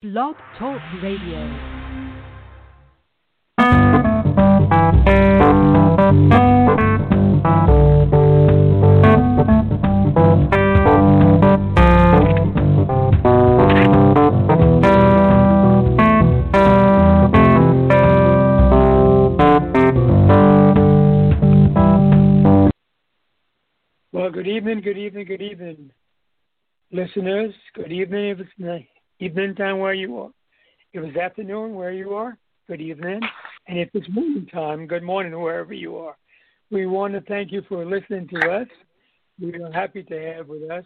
Blog Talk Radio. Well, good evening, good evening, good evening, listeners. Good evening evening time where you are. If it's afternoon where you are, good evening. And if it's morning time, good morning wherever you are. We want to thank you for listening to us. We are happy to have with us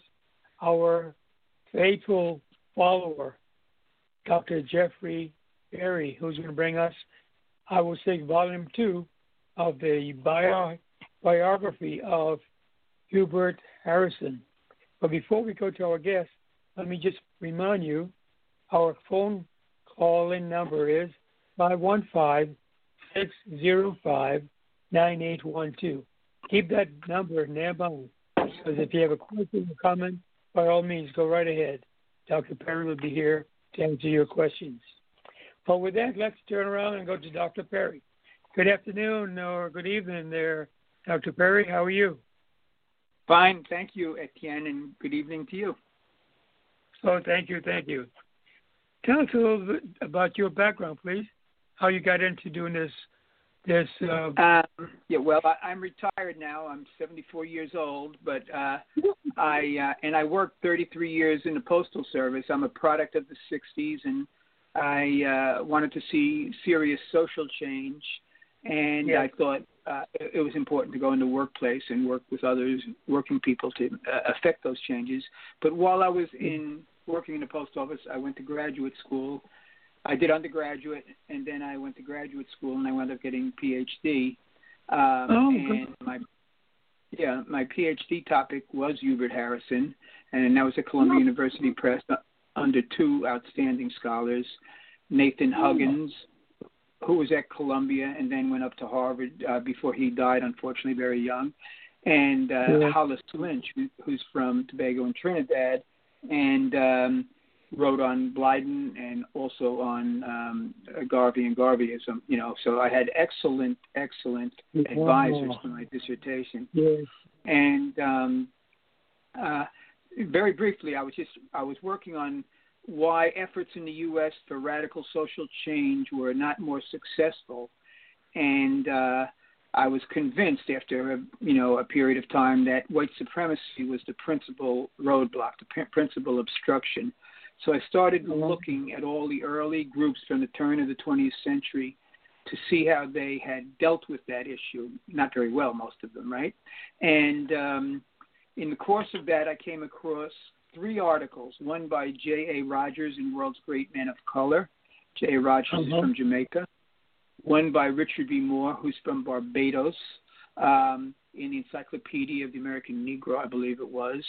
our faithful follower, Dr. Jeffrey Perry, who's going to bring us, I will say, volume two of the bio- biography of Hubert Harrison. But before we go to our guest, let me just remind you our phone call in number is 515 605 9812. Keep that number nearby because if you have a question or comment, by all means, go right ahead. Dr. Perry will be here to answer your questions. But with that, let's turn around and go to Dr. Perry. Good afternoon or good evening there, Dr. Perry. How are you? Fine, thank you, Etienne, and good evening to you. Oh, thank you, thank you. Tell us a little bit about your background, please. How you got into doing this? This. Uh, Um, yeah, well, I, I'm retired now. I'm 74 years old, but uh, I uh, and I worked 33 years in the postal service. I'm a product of the 60s, and I uh, wanted to see serious social change, and Yes. I thought uh, it it was important to go into the workplace and work with others, working people to uh, affect those changes. But while I was in working in the post office, I went to graduate school. I did undergraduate, and then I went to graduate school, and I wound up getting PhD. Um, Oh, and good. my yeah, my PhD topic was Hubert Harrison, and that was at Columbia University Press uh, under two outstanding scholars, Nathan Huggins, who was at Columbia and then went up to Harvard uh, before he died, unfortunately, very young, and uh, Yeah. Hollis Lynch, who's from Tobago and Trinidad, and um, wrote on Blyden and also on um, Garvey and Garveyism. You know, so I had excellent, excellent advisors for my dissertation yes. and um, uh, very briefly, I was just I was working on why efforts in the U.S. for radical social change were not more successful, and uh, I was convinced after a, you know a period of time that white supremacy was the principal roadblock, the principal obstruction. So I started Mhm. looking at all the early groups from the turn of the 20th century to see how they had dealt with that issue. Not very well, most of them, right? And um, in the course of that, I came across three articles. One by J.A. Rogers in World's Great Men of Color. J.A. Rogers is Mhm. from Jamaica. One by Richard B. Moore, who's from Barbados, um, in the Encyclopedia of the American Negro, I believe it was.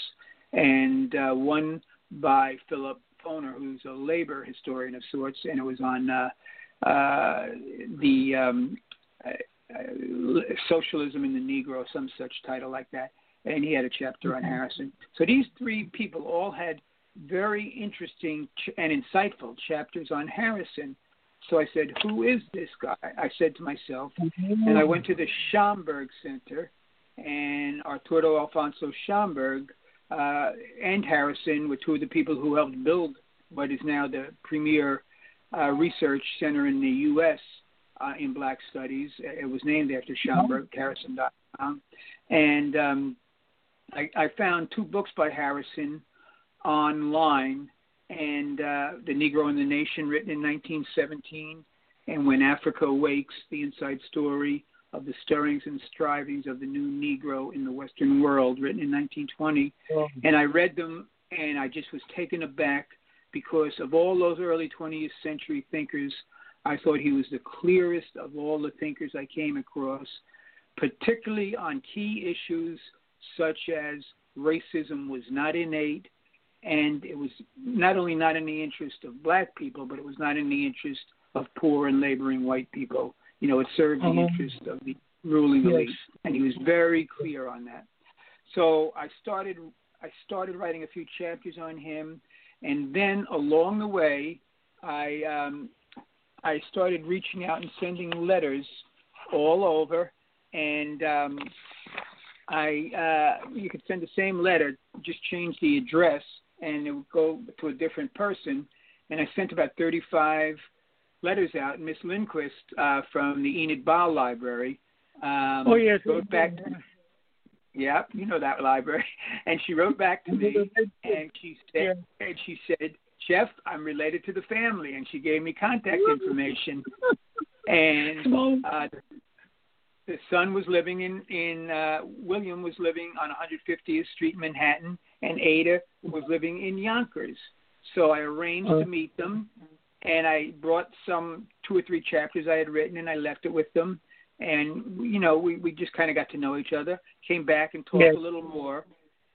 And uh, one by Philip Foner, who's a labor historian of sorts, and it was on uh, uh, the um, uh, socialism in the Negro, some such title like that. And he had a chapter on Harrison. So these three people all had very interesting ch- and insightful chapters on Harrison. So I said, "Who is this guy?" I said to myself, and I went to the Schomburg Center, and Arturo Alfonso Schomburg uh, and Harrison were two of the people who helped build what is now the premier uh, research center in the U.S. Uh, in Black Studies. It was named after Schomburg, Harrison.com. And um, I, I found two books by Harrison online, and uh, The Negro in the Nation, written in 1917, and When Africa Wakes, the inside story of the stirrings and strivings of the new Negro in the Western world, written in 1920 Oh, and I read them and I just was taken aback because of all those early 20th century thinkers, I thought he was the clearest of all the thinkers I came across, particularly on key issues such as racism was not innate and it was not only not in the interest of black people, but it was not in the interest of poor and laboring white people. You know, it served the Mhm. interest of the ruling Yes. elite, and he was very clear on that. So I started I started writing a few chapters on him, and then along the way, I um, I started reaching out and sending letters all over, and um, I uh, you could send the same letter, just change the address, and it would go to a different person. And I sent about 35 letters out. And Miss Lindquist uh, from the Enid Baa Library um, oh yes, wrote back. To, yeah, you know that library. And she wrote back to me, and she said, and she said, Jeff, I'm related to the family, and she gave me contact information. And uh, the son was living in in uh, William was living on 150th Street, Manhattan, and Ada was living in Yonkers. So I arranged to meet them, and I brought some two or three chapters I had written, and I left it with them. And you know, we we just kind of got to know each other. Came back and talked yes. a little more,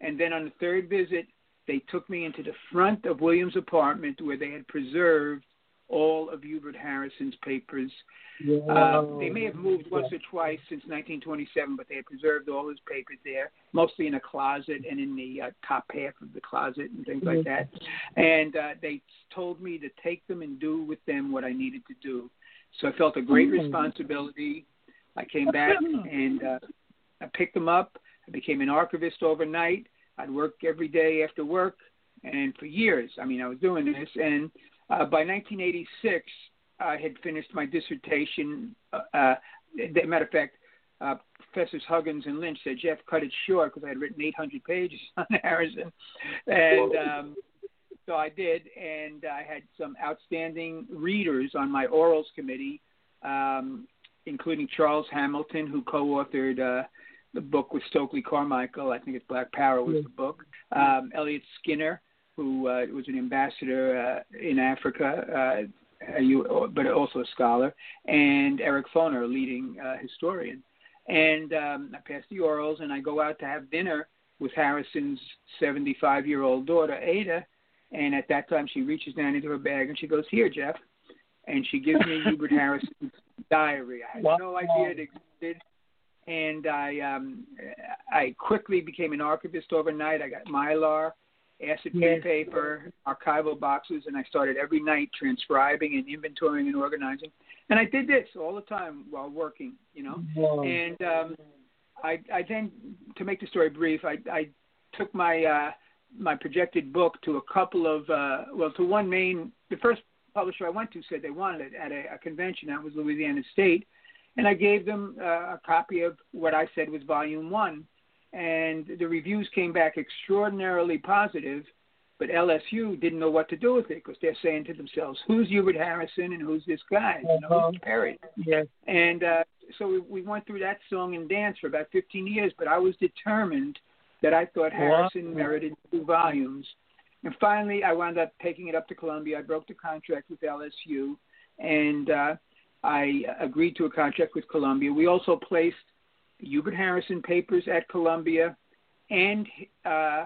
and then on the third visit, they took me into the front of William's apartment where they had preserved all of Hubert Harrison's papers. Uh, they may have moved once or twice since 1927, but they had preserved all his papers there, mostly in a closet and in the uh, top half of the closet and things like that. And uh, they told me to take them and do with them what I needed to do. So I felt a great mm. responsibility. I came back and uh, I picked them up. I became an archivist overnight. I'd work every day after work, and for years, I mean, I was doing this. And uh, by 1986, I had finished my dissertation. Uh, uh, matter of fact, uh, Professors Huggins and Lynch said, Jeff, cut it short because I had written 800 pages on Harrison. And um, so I did, and I had some outstanding readers on my orals committee, um, including Charles Hamilton, who co authored uh, the book with Stokely Carmichael. I think it's Black Power was the book. Um, Elliot Skinner, who uh, was an ambassador uh, in Africa, uh, you, but also a scholar, and Eric Foner, a leading uh, historian. And um, I pass the orals, and I go out to have dinner with Harrison's 75 year old daughter, Ada. And at that time, she reaches down into her bag and she goes, Here, Jeff. And she gives me Hubert Harrison's diary. I had wow. no idea it existed. And I, um, I quickly became an archivist overnight. I got Mylar acid yes. paper, archival boxes, and I started every night transcribing and inventorying and organizing. And I did this all the time while working, you know. Wow. And um, I, I then, to make the story brief, I, I took my uh, my projected book to a couple of, uh, well, to one main. The first publisher I went to said they wanted it at a, a convention. That was Louisiana State, and I gave them uh, a copy of what I said was Volume One and the reviews came back extraordinarily positive. But LSU didn't know what to do with it because they're saying to themselves, "Who's Hubert Harrison and who's this guy? You know, who's uh-huh. Perry?" Yes. And uh, so we, we went through that song and dance for about 15 years. But I was determined that I thought Harrison merited two volumes. And finally, I wound up taking it up to Columbia. I broke the contract with LSU, and uh, I agreed to a contract with Columbia. We also placed Hubert Harrison papers at Columbia, and uh,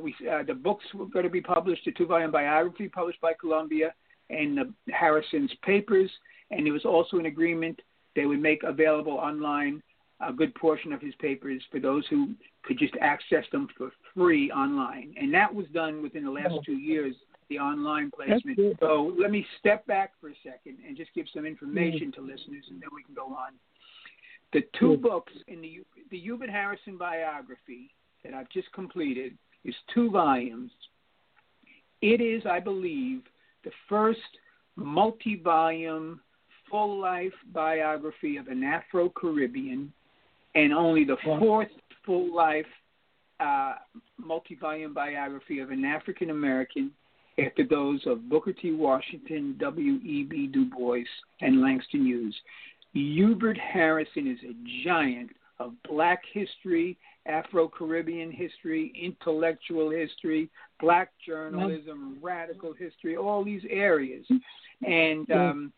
we, uh, the books were going to be published, a two-volume biography published by Columbia, and the Harrison's papers. And there was also an agreement they would make available online a good portion of his papers for those who could just access them for free online. And that was done within the last two years, the online placement. So let me step back for a second and just give some information to listeners, and then we can go on. The two books in the the Hubert Harrison biography that I've just completed is two volumes. It is, I believe, the first multi-volume full life biography of an Afro Caribbean, and only the fourth full life uh, multi volume biography of an African American after those of Booker T. Washington, W.E.B. Du Bois, and Langston Hughes. Hubert Harrison is a giant of black history, Afro Caribbean history, intellectual history, black journalism, radical history, all these areas. And um,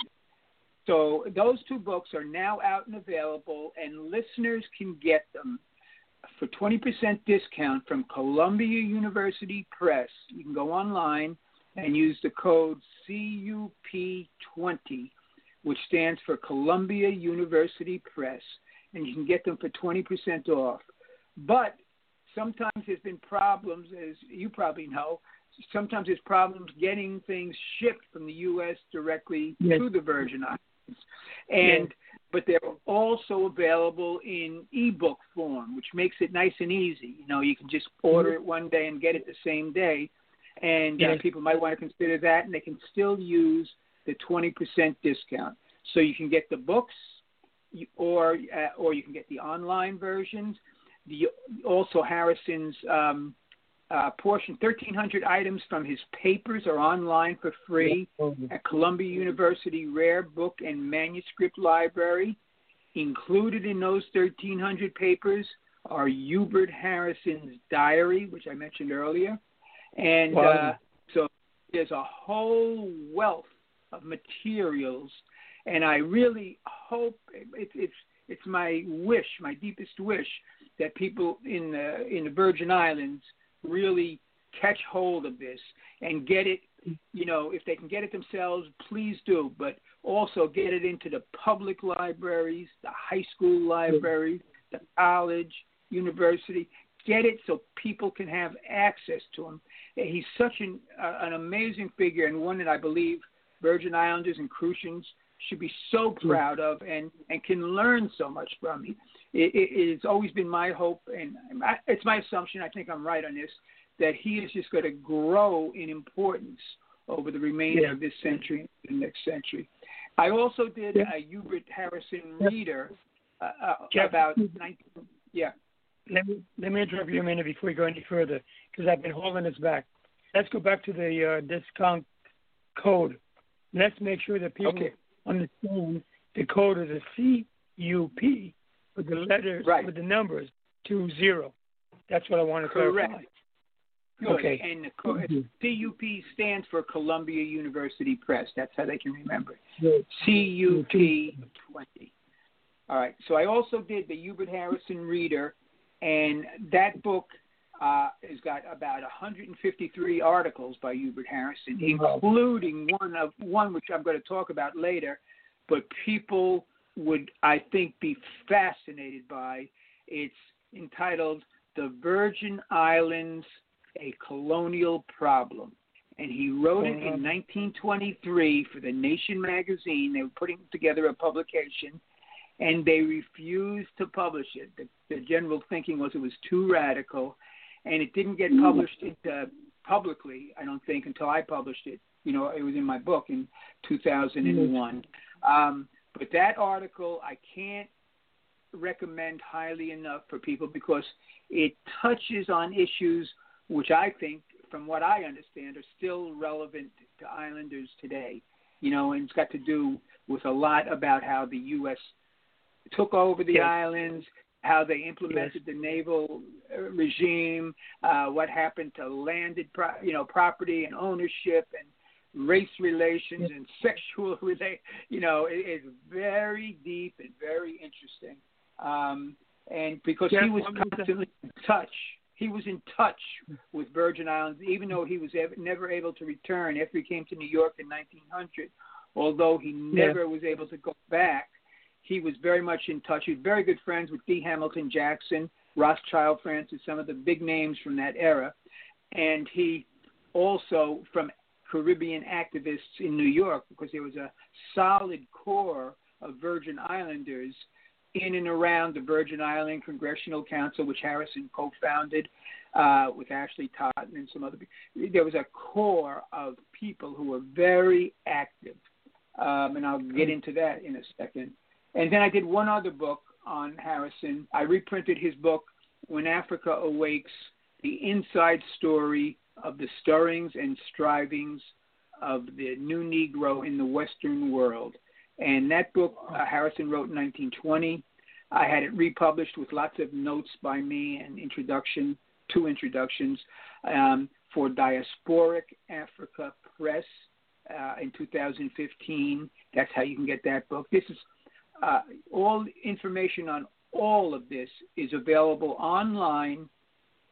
so those two books are now out and available, and listeners can get them for 20% discount from Columbia University Press. You can go online and use the code CUP20 which stands for Columbia University Press, and you can get them for 20% off. But sometimes there's been problems, as you probably know. sometimes there's problems getting things shipped from the U.S. directly Yes. to the Virgin Islands, and but they're also available in ebook form, which makes it nice and easy. You know, you can just order it one day and get it the same day, and uh, people might want to consider that, and they can still use the 20% discount. So you can get the books, or uh, or you can get the online versions. The also Harrison's um, uh, portion, 1,300 items from his papers are online for free at Columbia University Rare Book and Manuscript Library. Included in those 1,300 papers are Hubert Harrison's diary, which I mentioned earlier. And uh, so there's a whole wealth of materials. And I really hope it, it's it's my wish, my deepest wish, that people in the in the Virgin Islands really catch hold of this and get it you know, if they can get it themselves, please do. But also get it into the public libraries, the high school libraries, the college, university. Get it so people can have access to him. He's such an uh, an amazing figure and one that I believe Virgin Islanders and Crucians should be so proud of and and can learn so much from. It, it, it's always been my hope, and I, it's my assumption. I think I'm right on this that he is just going to grow in importance over the remainder Yeah. of this century and the next century. I also did Yeah. a Hubert Harrison reader uh, uh, Jeff, about 19. Yeah, let me let me interrupt you a minute before we go any further because I've been holding this back. Let's go back to the uh, discount code. Let's make sure that people Okay. understand the code is a CUP with the letters Right. with the numbers two zero. That's what I want to Correct. clarify. good. Okay. And the co-. CUP stands for Columbia University Press. That's how they can remember it. CUP 20. All right. So I also did the Hubert Harrison Reader, and that book uh, has got about 153 articles by Hubert Harrison, including one of one which I'm going to talk about later. But people would, I think, be fascinated by. It's entitled "The Virgin Islands: A Colonial Problem." and he wrote it in 1923 for the Nation magazine. They were putting together a publication, and they refused to publish it. The, the general thinking was it was too radical, and it didn't get mm. published into, publicly. I don't think until I published it. You know, it was in my book in 2001. Mm. Um, but that article, I can't recommend highly enough for people because it touches on issues which I think, from what I understand, are still relevant to islanders today. You know, and it's got to do with a lot about how the U.S. took over the Yes. islands, how they implemented the naval uh, regime, uh, what happened to landed, pro- you know, property and ownership and race relations and sexual relate. You know, it is very deep and very interesting. Um, and because Jeff, he was constantly in touch, he was in touch with Virgin Islands, even though he was ever, never able to return after he came to New York in 1900. Although he never was able to go back, he was very much in touch. He was very good friends with D. Hamilton Jackson, Rothschild Francis, some of the big names from that era. And he also, from Caribbean activists in New York, because there was a solid core of Virgin Islanders in and around the Virgin Island Congressional Council, which Harrison co-founded uh, with Ashley Totten and some other. people. There was a core of people who were very active, um, and I'll get into that in a second. And then I did one other book on Harrison. I reprinted his book, When Africa Awakes: The Inside Story of the Stirrings and Strivings of the New Negro in the Western World. And that book uh, Harrison wrote in 1920. I had it republished with lots of notes by me and introduction, two introductions um, for Diasporic Africa Press uh, in 2015. That's how you can get that book. This is uh, all information on all of this is available online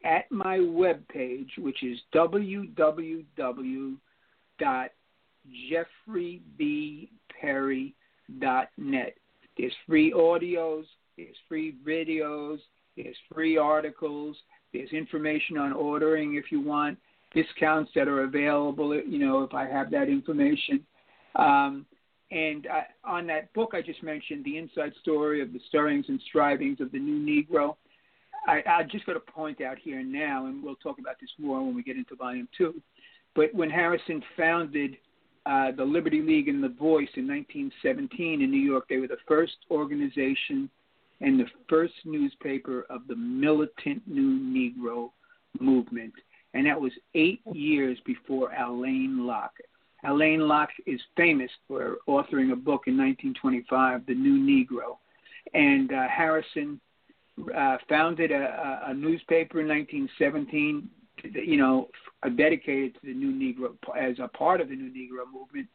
at my webpage, which is www.jeffreybperry.net. There's free audios, there's free videos, there's free articles, there's information on ordering if you want, discounts that are available. You know, if I have that information. Um, and on that book I just mentioned, the inside story of the stirrings and strivings of the new Negro. I, I just got to point out here now, and we'll talk about this more when we get into volume two. But when Harrison founded uh, the Liberty League and the Voice in 1917 in New York, they were the first organization and the first newspaper of the militant New Negro movement. And that was eight years before Alain Locke. Alain Locke is famous for authoring a book in 1925, The New Negro. And uh, Harrison uh, founded a, a, newspaper in 1917, you know, dedicated to the New Negro as a part of the New Negro movement.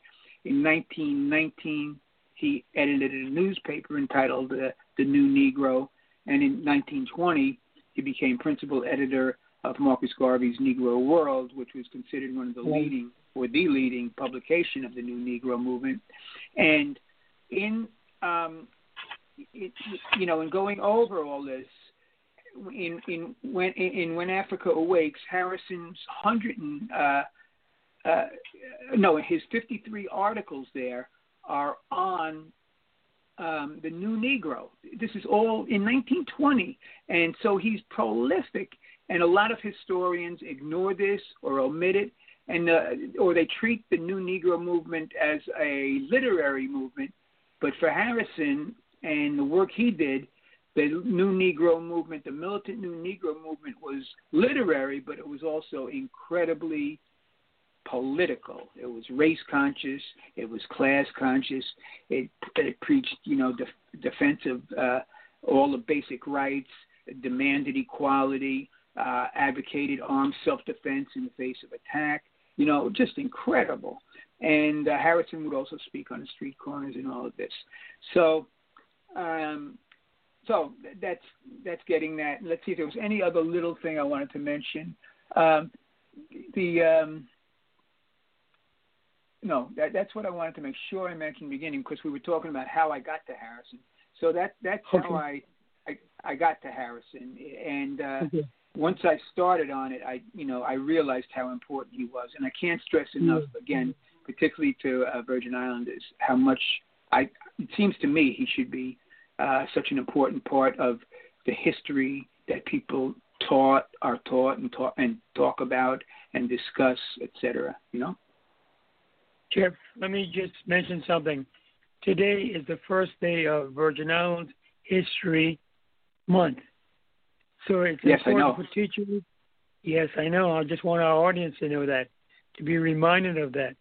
In 1919, he edited a newspaper entitled uh, The New Negro, and in 1920, he became principal editor of Marcus Garvey's Negro World, which was considered one of the leading or the leading publication of the New Negro movement. And in um, it, you know, in going over all this, in in when in when Africa awakes, Harrison's hundred and uh, uh, no, his fifty three articles there are on um, the new Negro. This is all in 1920, and so he's prolific. And a lot of historians ignore this or omit it, and uh, or they treat the new Negro movement as a literary movement. But for Harrison, and the work he did, the New Negro movement, the militant New Negro movement was literary, but it was also incredibly political. It was race conscious. It was class conscious. It, it preached, you know, def- defense of uh, all the basic rights, demanded equality, uh, advocated armed self-defense in the face of attack. You know, just incredible. And uh, Harrison would also speak on the street corners and all of this. So um, so that's that's getting that. Let's see if there was any other little thing I wanted to mention. Um, the um, no, that, that's what I wanted to make sure I mentioned in the beginning because we were talking about how I got to Harrison. So that that's okay. how I, I I got to Harrison, and uh, okay. Once I started on it, I you know I realized how important he was, and I can't stress enough mm-hmm. again, particularly to uh, Virgin Islanders, how much I it seems to me he should be uh, such an important part of the history that people taught, are taught, and talk and talk about and discuss, etc. You know. Jeff, let me just mention something. Today is the first day of Virgin Islands History Month, so it's yes, important for teachers. Yes, I know. I just want our audience to know that, to be reminded of that.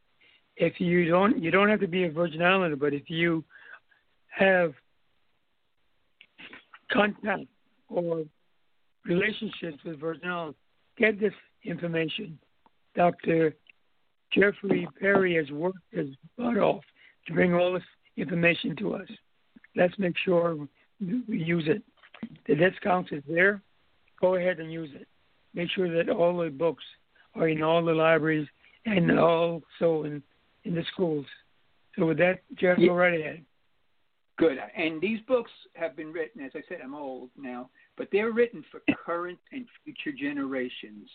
If you don't, you don't have to be a Virgin Islander, but if you have contact or relationships with Virgin Islands, get this information. Dr. Jeffrey Perry has worked his butt off to bring all this information to us. Let's make sure we use it. The discount is there. Go ahead and use it. Make sure that all the books are in all the libraries and also in, in the schools. So with that, Jeff, yeah. go right ahead. Good. And these books have been written, as I said, I'm old now, but they're written for current and future generations.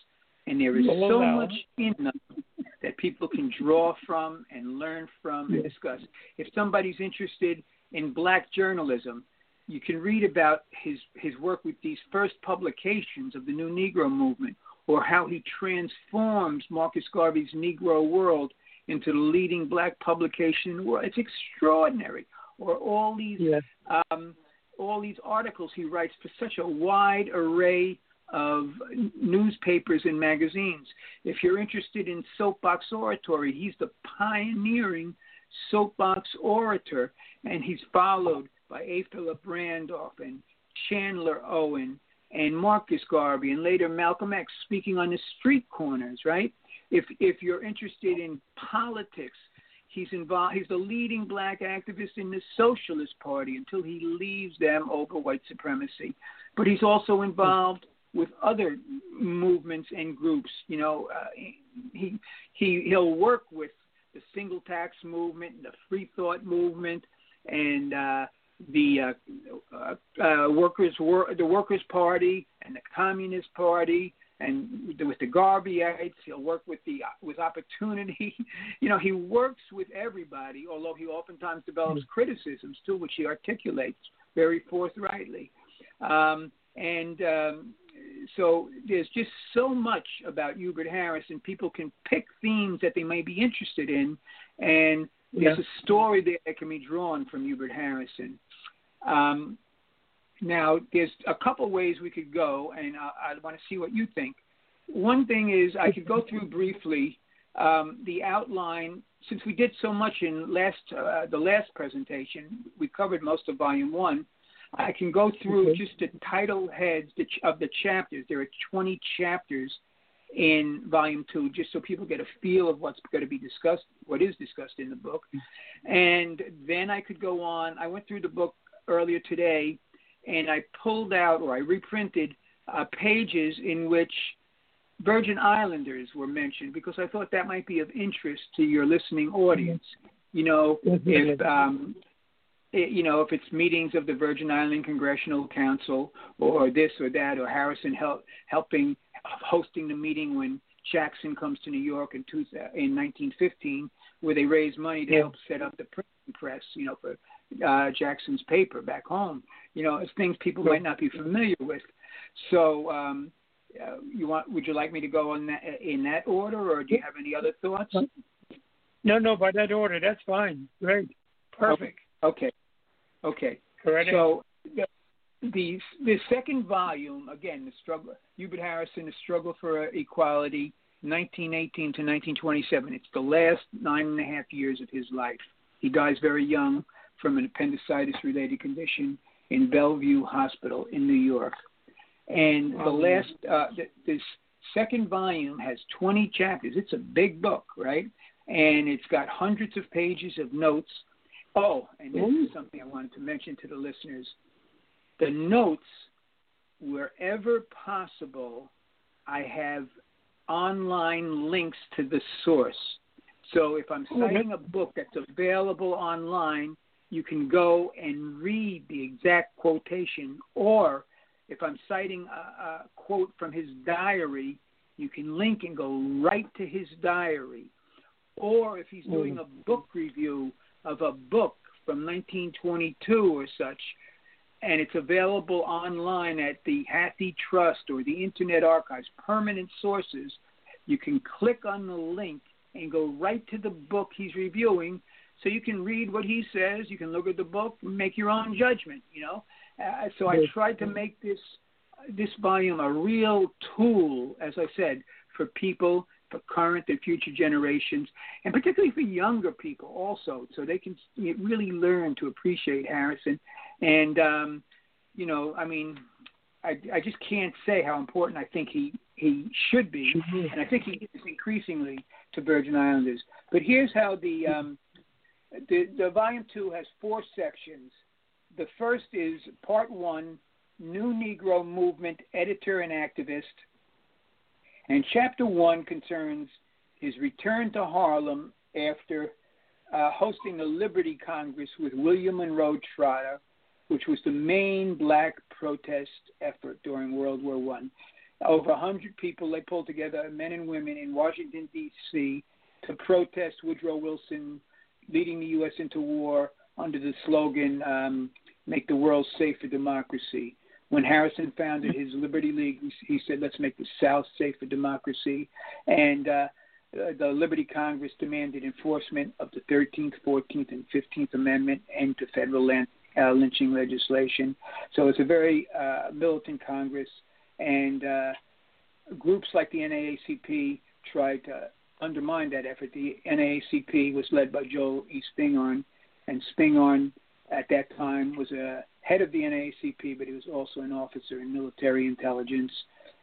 And there is so much in them that people can draw from and learn from and discuss. If somebody's interested in black journalism, you can read about his, his work with these first publications of the New Negro movement or how he transforms Marcus Garvey's Negro World into the leading black publication in the world. It's extraordinary or all these yes. um, all these articles he writes for such a wide array of newspapers and magazines. If you're interested in soapbox oratory, he's the pioneering soapbox orator, and he's followed by A. Philip Randolph and Chandler Owen and Marcus Garvey and later Malcolm X speaking on the street corners, right? If if you're interested in politics, He's involved. He's the leading black activist in the Socialist Party until he leaves them over white supremacy. But he's also involved with other movements and groups. You know, uh, he he he'll work with the single tax movement, the free thought movement, and uh, the uh, uh, uh, workers wor- the Workers Party and the Communist Party and with the Garveyites. He'll work with the with opportunity. you know, he works with everybody, although he oftentimes develops mm-hmm. criticisms too, which he articulates very forthrightly. Um, and um, so there's just so much about Hubert Harris, and people can pick themes that they may be interested in, and there's yeah. a story there that can be drawn from Hubert Harrison. Um, now, there's a couple ways we could go, and I, I want to see what you think. One thing is I could go through briefly um, the outline. Since we did so much in last uh, the last presentation, we covered most of Volume One. I can go through okay. just the title heads of the chapters. There are 20 chapters in Volume Two, just so people get a feel of what's going to be discussed, what is discussed in the book. And then I could go on. I went through the book earlier today and I pulled out or I reprinted uh, pages in which Virgin Islanders were mentioned because I thought that might be of interest to your listening audience. You know, if um, it, you know if it's meetings of the Virgin Island Congressional Council or this or that, or Harrison help, helping hosting the meeting when Jackson comes to New York in, two, in 1915, where they raise money to yeah. help set up the printing press. You know, for uh, Jackson's paper back home. You know, it's things people might not be familiar with. So, um, uh, you want? Would you like me to go in that in that order, or do you have any other thoughts? No, no, by that order, that's fine. Great, perfect. Okay, okay. Correct. So, the, the the second volume again, the struggle. Hubert Harrison, the struggle for equality, 1918 to 1927. It's the last nine and a half years of his life. He dies very young from an appendicitis related condition in Bellevue Hospital in New York. And the last, uh, this second volume has 20 chapters. It's a big book, right? And it's got hundreds of pages of notes. Oh, and this is something I wanted to mention to the listeners. The notes, wherever possible, I have online links to the source. So if I'm citing a book that's available online, you can go and read the exact quotation. Or if I'm citing a, a quote from his diary, you can link and go right to his diary. Or if he's doing mm. a book review of a book from 1922 or such, and it's available online at the Hathi Trust or the Internet Archives, permanent sources, you can click on the link and go right to the book he's reviewing so you can read what he says, you can look at the book, make your own judgment. You know, uh, so I tried to make this this volume a real tool, as I said, for people, for current and future generations, and particularly for younger people also, so they can really learn to appreciate Harrison. And um, you know, I mean, I, I just can't say how important I think he he should be, and I think he is increasingly to Virgin Islanders. But here's how the um, the, the volume two has four sections. The first is part one, New Negro Movement editor and activist. And chapter one concerns his return to Harlem after uh, hosting the Liberty Congress with William Monroe Trotter, which was the main black protest effort during World War One. Over 100 people they pulled together, men and women, in Washington D.C. to protest Woodrow Wilson leading the U.S. into war under the slogan um, "Make the world safe for democracy." When Harrison founded his Liberty League, he said, "Let's make the South safe for democracy," and uh, the Liberty Congress demanded enforcement of the 13th, 14th, and 15th Amendment and to federal land, uh, lynching legislation. So it's a very uh, militant Congress, and uh, groups like the NAACP tried to undermined that effort. The NAACP was led by Joel E. Spingarn, and Spingarn at that time was a head of the NAACP, but he was also an officer in military intelligence.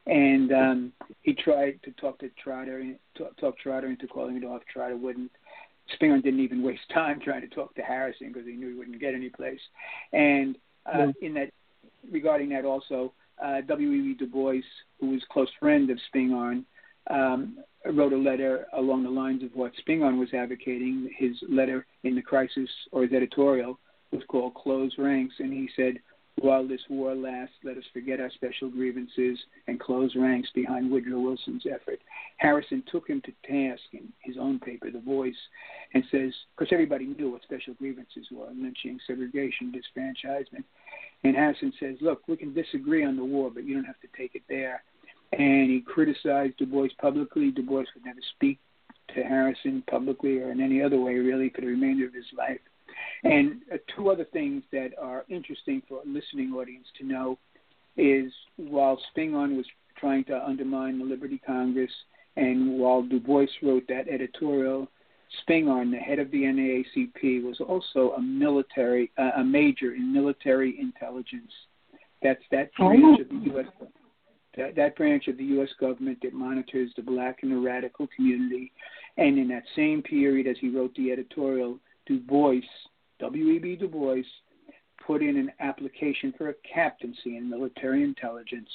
And um, he tried to talk to Trotter, talk, talk Trotter into calling it off. Trotter wouldn't. Spingarn didn't even waste time trying to talk to Harrison because he knew he wouldn't get any place. And uh, yeah. in that, regarding that also, uh, W.E.B. Du Bois, who was close friend of Spingarn, um, wrote a letter along the lines of what Spingarn was advocating. His letter in the crisis, or his editorial, was called "Close Ranks," and he said, While this war lasts, let us forget our special grievances and close ranks behind Woodrow Wilson's effort. Harrison took him to task in his own paper, The Voice, and says, because everybody knew what special grievances were lynching, segregation, disfranchisement. And Harrison says, look, we can disagree on the war, but you don't have to take it there. And he criticized Du Bois publicly. Du Bois would never speak to Harrison publicly or in any other way, really, for the remainder of his life. And uh, two other things that are interesting for a listening audience to know is while Spingarn was trying to undermine the Liberty Congress, and while Du Bois wrote that editorial, Spingarn, the head of the NAACP, was also a military, uh, a major in military intelligence. That's that oh. branch of the U.S. That, that branch of the U.S. government that monitors the black and the radical community. And in that same period, as he wrote the editorial, Du Bois, W.E.B. Du Bois, put in an application for a captaincy in military intelligence.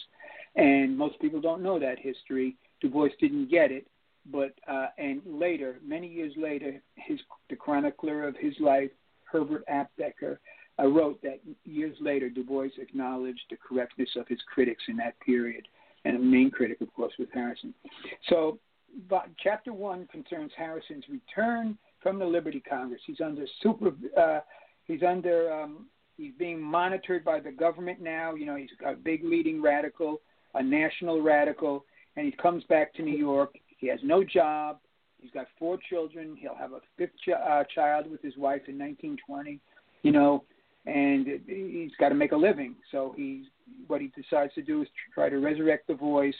And most people don't know that history. Du Bois didn't get it, but uh, and later, many years later, his the chronicler of his life, Herbert Aptheker, uh, wrote that years later, Du Bois acknowledged the correctness of his critics in that period, and a main critic, of course, was Harrison. So, chapter one concerns Harrison's return from the Liberty Congress. He's under super. Uh, he's under. Um, he's being monitored by the government now. You know, he's a big leading radical, a national radical, and he comes back to New York. He has no job. He's got four children. He'll have a fifth ch- uh, child with his wife in 1920. You know, and he's got to make a living. So he's what he decides to do is try to resurrect the voice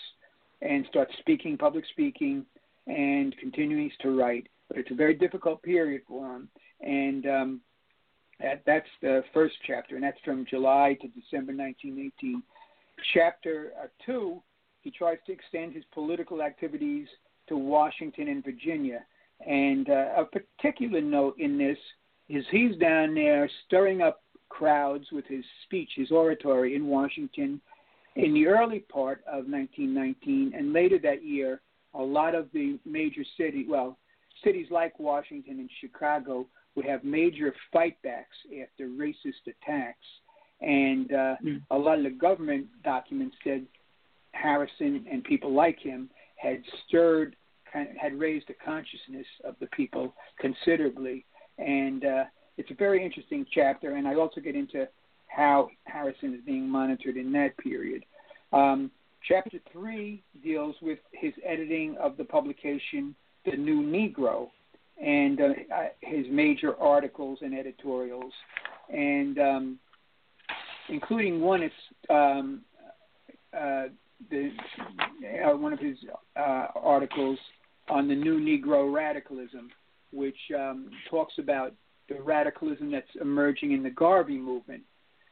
and start speaking, public speaking, and continues to write but it's a very difficult period for him. And um, that, that's the first chapter, and that's from July to December 1918. Chapter uh, two, he tries to extend his political activities to Washington and Virginia. And uh, a particular note in this is he's down there stirring up crowds with his speech, his oratory in Washington in the early part of 1919. And later that year, a lot of the major city, well, cities like Washington and Chicago would have major fightbacks after racist attacks. And uh, mm. a lot of the government documents said Harrison and people like him had stirred, had raised the consciousness of the people considerably. And uh, it's a very interesting chapter. And I also get into how Harrison is being monitored in that period. Um, chapter three deals with his editing of the publication the New Negro and uh, his major articles and editorials, and um, including one is um, uh, uh, one of his uh, articles on the New Negro radicalism, which um, talks about the radicalism that's emerging in the Garvey movement.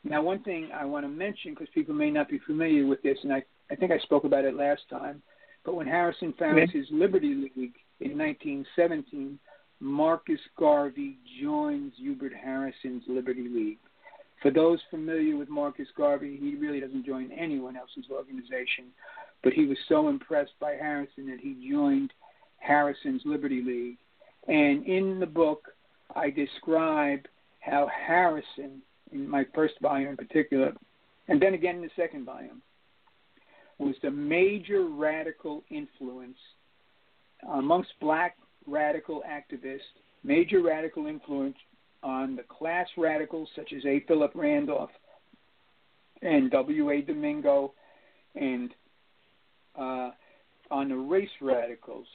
Now, one thing I want to mention, because people may not be familiar with this, and I, I think I spoke about it last time, but when Harrison founds mm-hmm. his Liberty League in 1917, Marcus Garvey joins Hubert Harrison's Liberty League. For those familiar with Marcus Garvey, he really doesn't join anyone else's organization, but he was so impressed by Harrison that he joined Harrison's Liberty League. And in the book, I describe how Harrison, in my first volume in particular, and then again in the second volume, was the major radical influence amongst black radical activists, major radical influence on the class radicals such as A. Philip Randolph and W. A. Domingo, and uh, on the race radicals,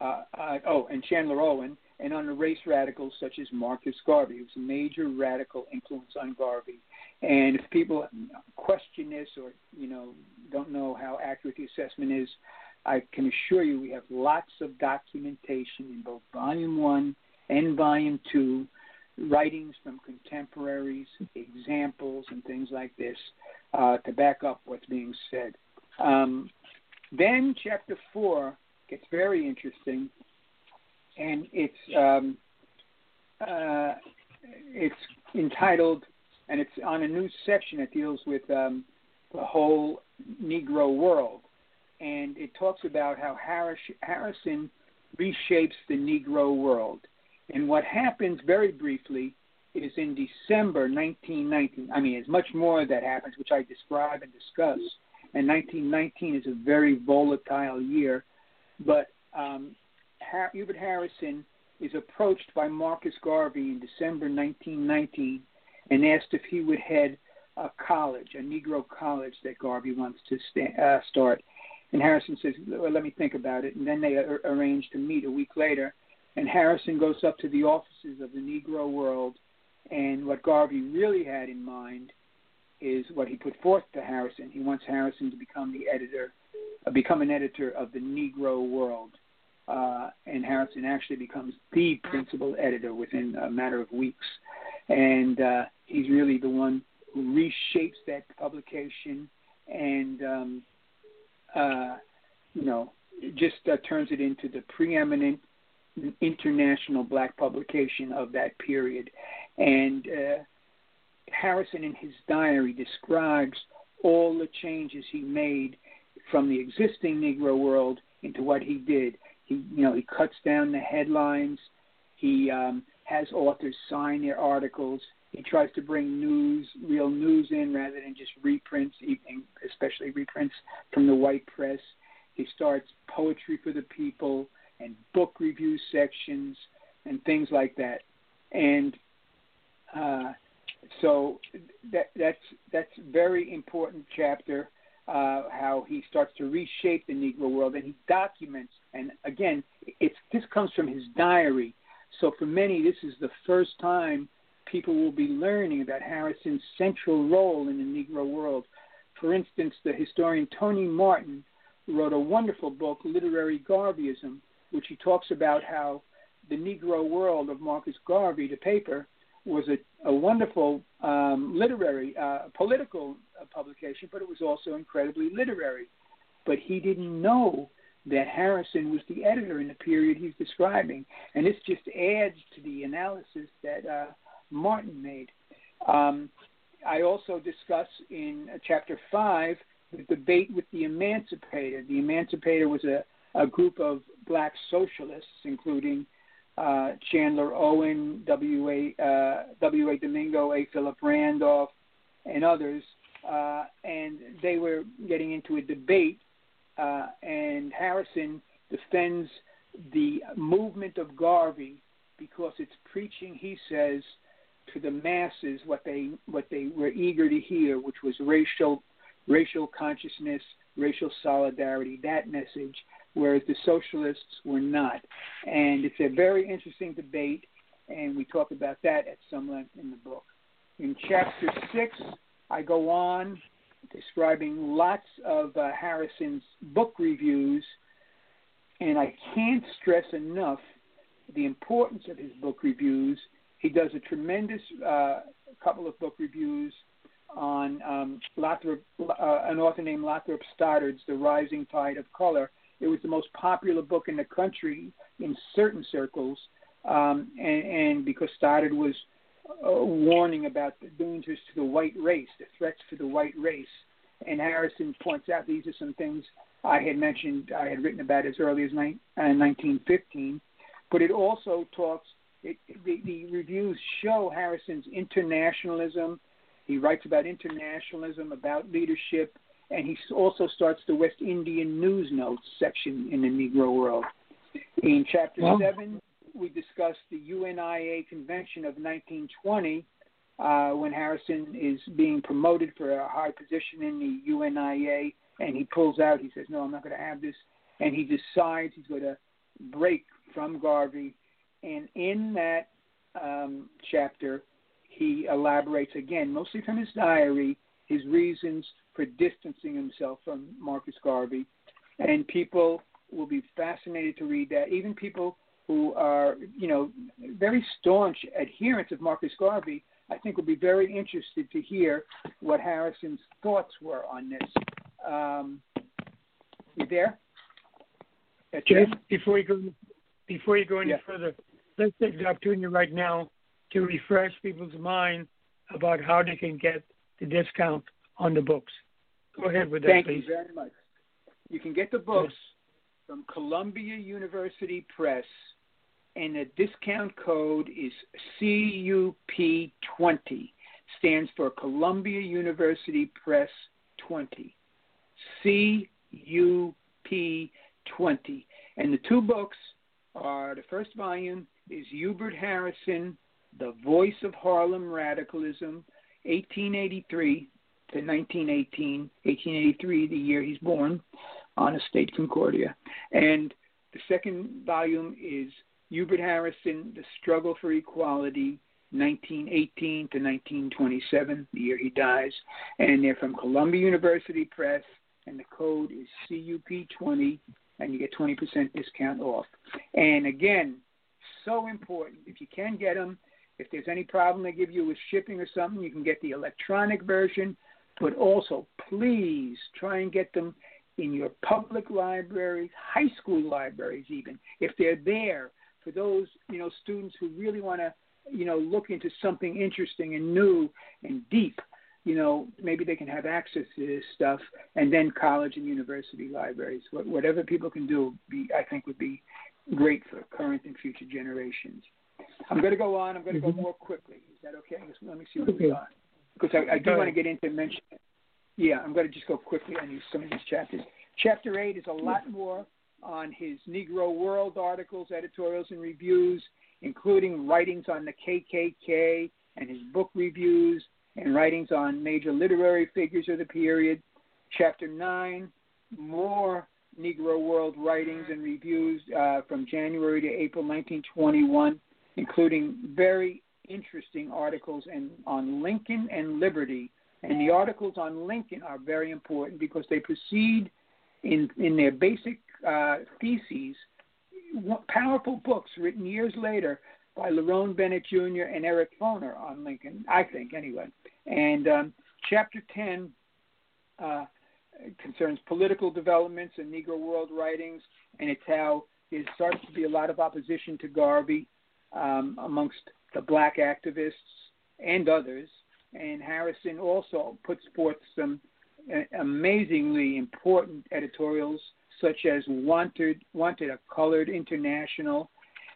uh, uh, oh, and Chandler Owen, and on the race radicals such as Marcus Garvey, who's a major radical influence on Garvey. And if people question this or you know don't know how accurate the assessment is, I can assure you we have lots of documentation in both Volume 1 and Volume 2, writings from contemporaries, examples, and things like this uh, to back up what's being said. Um, then Chapter 4 gets very interesting, and it's um, uh, it's entitled, and it's on a new section that deals with um, the whole Negro world and it talks about how Harris, Harrison reshapes the Negro world. And what happens very briefly is in December 1919. I mean, there's much more that happens, which I describe and discuss. And 1919 is a very volatile year. But um, Hubert Harrison is approached by Marcus Garvey in December 1919 and asked if he would head a college, a Negro college that Garvey wants to sta- uh, start. And Harrison says, well, "Let me think about it." And then they ar- arrange to meet a week later. And Harrison goes up to the offices of the Negro World, and what Garvey really had in mind is what he put forth to Harrison. He wants Harrison to become the editor, uh, become an editor of the Negro World. Uh, and Harrison actually becomes the principal editor within a matter of weeks. And uh, he's really the one who reshapes that publication and, um, uh, you know, just uh, turns it into the preeminent international black publication of that period. And uh, Harrison, in his diary, describes all the changes he made from the existing Negro world into what he did. He, you know, he cuts down the headlines. He um, has authors sign their articles. He tries to bring news, real news in rather than just reprints, especially reprints from the white press. He starts poetry for the people and book review sections and things like that. And uh, so that, that's that's very important chapter. Uh, how he starts to reshape the Negro world, and he documents. And again, it's this comes from his diary. So for many, this is the first time people will be learning about Harrison's central role in the Negro world. For instance, the historian Tony Martin wrote a wonderful book, Literary Garveyism, which he talks about how the Negro World of Marcus Garvey, the paper, was a, a wonderful um, literary, uh, political uh, publication, but it was also incredibly literary. But he didn't know that Harrison was the editor in the period he's describing, and this just adds to the analysis that uh, Martin made. Um, I also discuss in uh, chapter five the debate with the Emancipator. The Emancipator was a, a group of black socialists, including uh, Chandler Owen, W.A. Uh, W.A. Domingo, A. Philip Randolph, and others. Uh, and they were getting into a debate, uh, and Harrison defends the movement of Garvey because it's preaching, he says, to the masses what they what they were eager to hear, which was racial racial consciousness, racial solidarity, that message whereas the socialists were not. And it's a very interesting debate, and we talk about that at some length in the book. In chapter six, I go on describing lots of uh, Harrison's book reviews, and I can't stress enough the importance of his book reviews. He does a tremendous uh, couple of book reviews on um, Lothrop, uh, an author named Lothrop Stoddard's The Rising Tide of Color, it was the most popular book in the country in certain circles, um, and, and because Stoddard was uh, warning about the dangers to the white race, the threats to the white race. And Harrison points out these are some things I had mentioned, I had written about as early as ni- uh, 1915. But it also talks, it, the, the reviews show Harrison's internationalism. He writes about internationalism, about leadership, and he also starts the West Indian News Notes section in the Negro World. In chapter well, seven, we discuss the UNIA convention of 1920 uh, when Harrison is being promoted for a high position in the UNIA, and he pulls out. He says, "No, I'm not going to have this," and he decides he's going to break from Garvey. And in that um, chapter, he elaborates again, mostly from his diary, his reasons for distancing himself from Marcus Garvey. And people will be fascinated to read that. Even people who are, you know, very staunch adherents of Marcus Garvey, I think will be very interested to hear what Harrison's thoughts were on this. Um, you there? Jeff, before you go, before you go any yeah. further, let's take the opportunity right now to refresh people's mind about how they can get the discount on the books. Go ahead with that, Thank please. you very much. You can get the books yes. from Columbia University Press, and the discount code is CUP20. Stands for Columbia University Press 20. CUP20. And the two books are the first volume is Hubert Harrison, The Voice of Harlem Radicalism, 1883 to 1918, 1883, the year he's born, on Estate Concordia. And the second volume is Hubert Harrison, The Struggle for Equality, 1918 to 1927, the year he dies. And they're from Columbia University Press, and the code is CUP20, and you get 20% discount off. And again, so important. If you can get them, if there's any problem they give you with shipping or something, you can get the electronic version. But also, please try and get them in your public libraries, high school libraries, even if they're there for those you know students who really want to you know look into something interesting and new and deep. You know, maybe they can have access to this stuff, and then college and university libraries. Whatever people can do, be, I think, would be great for current and future generations. I'm going to go on. I'm going to go mm-hmm. more quickly. Is that okay? Let me see what we got. Because I, I do want to get into mention. Yeah, I'm going to just go quickly on these, some of these chapters. Chapter eight is a lot more on his Negro World articles, editorials, and reviews, including writings on the KKK and his book reviews and writings on major literary figures of the period. Chapter nine, more Negro World writings and reviews uh, from January to April 1921, including very interesting articles and, on Lincoln and liberty. And the articles on Lincoln are very important because they proceed in, in their basic uh, theses, powerful books written years later by Lerone Bennett Jr. and Eric Foner on Lincoln, I think, anyway. And um, chapter 10 uh, concerns political developments and Negro world writings, and it's how there starts to be a lot of opposition to Garvey um, amongst the black activists and others. And Harrison also puts forth some uh, amazingly important editorials, such as Wanted, Wanted a Colored International.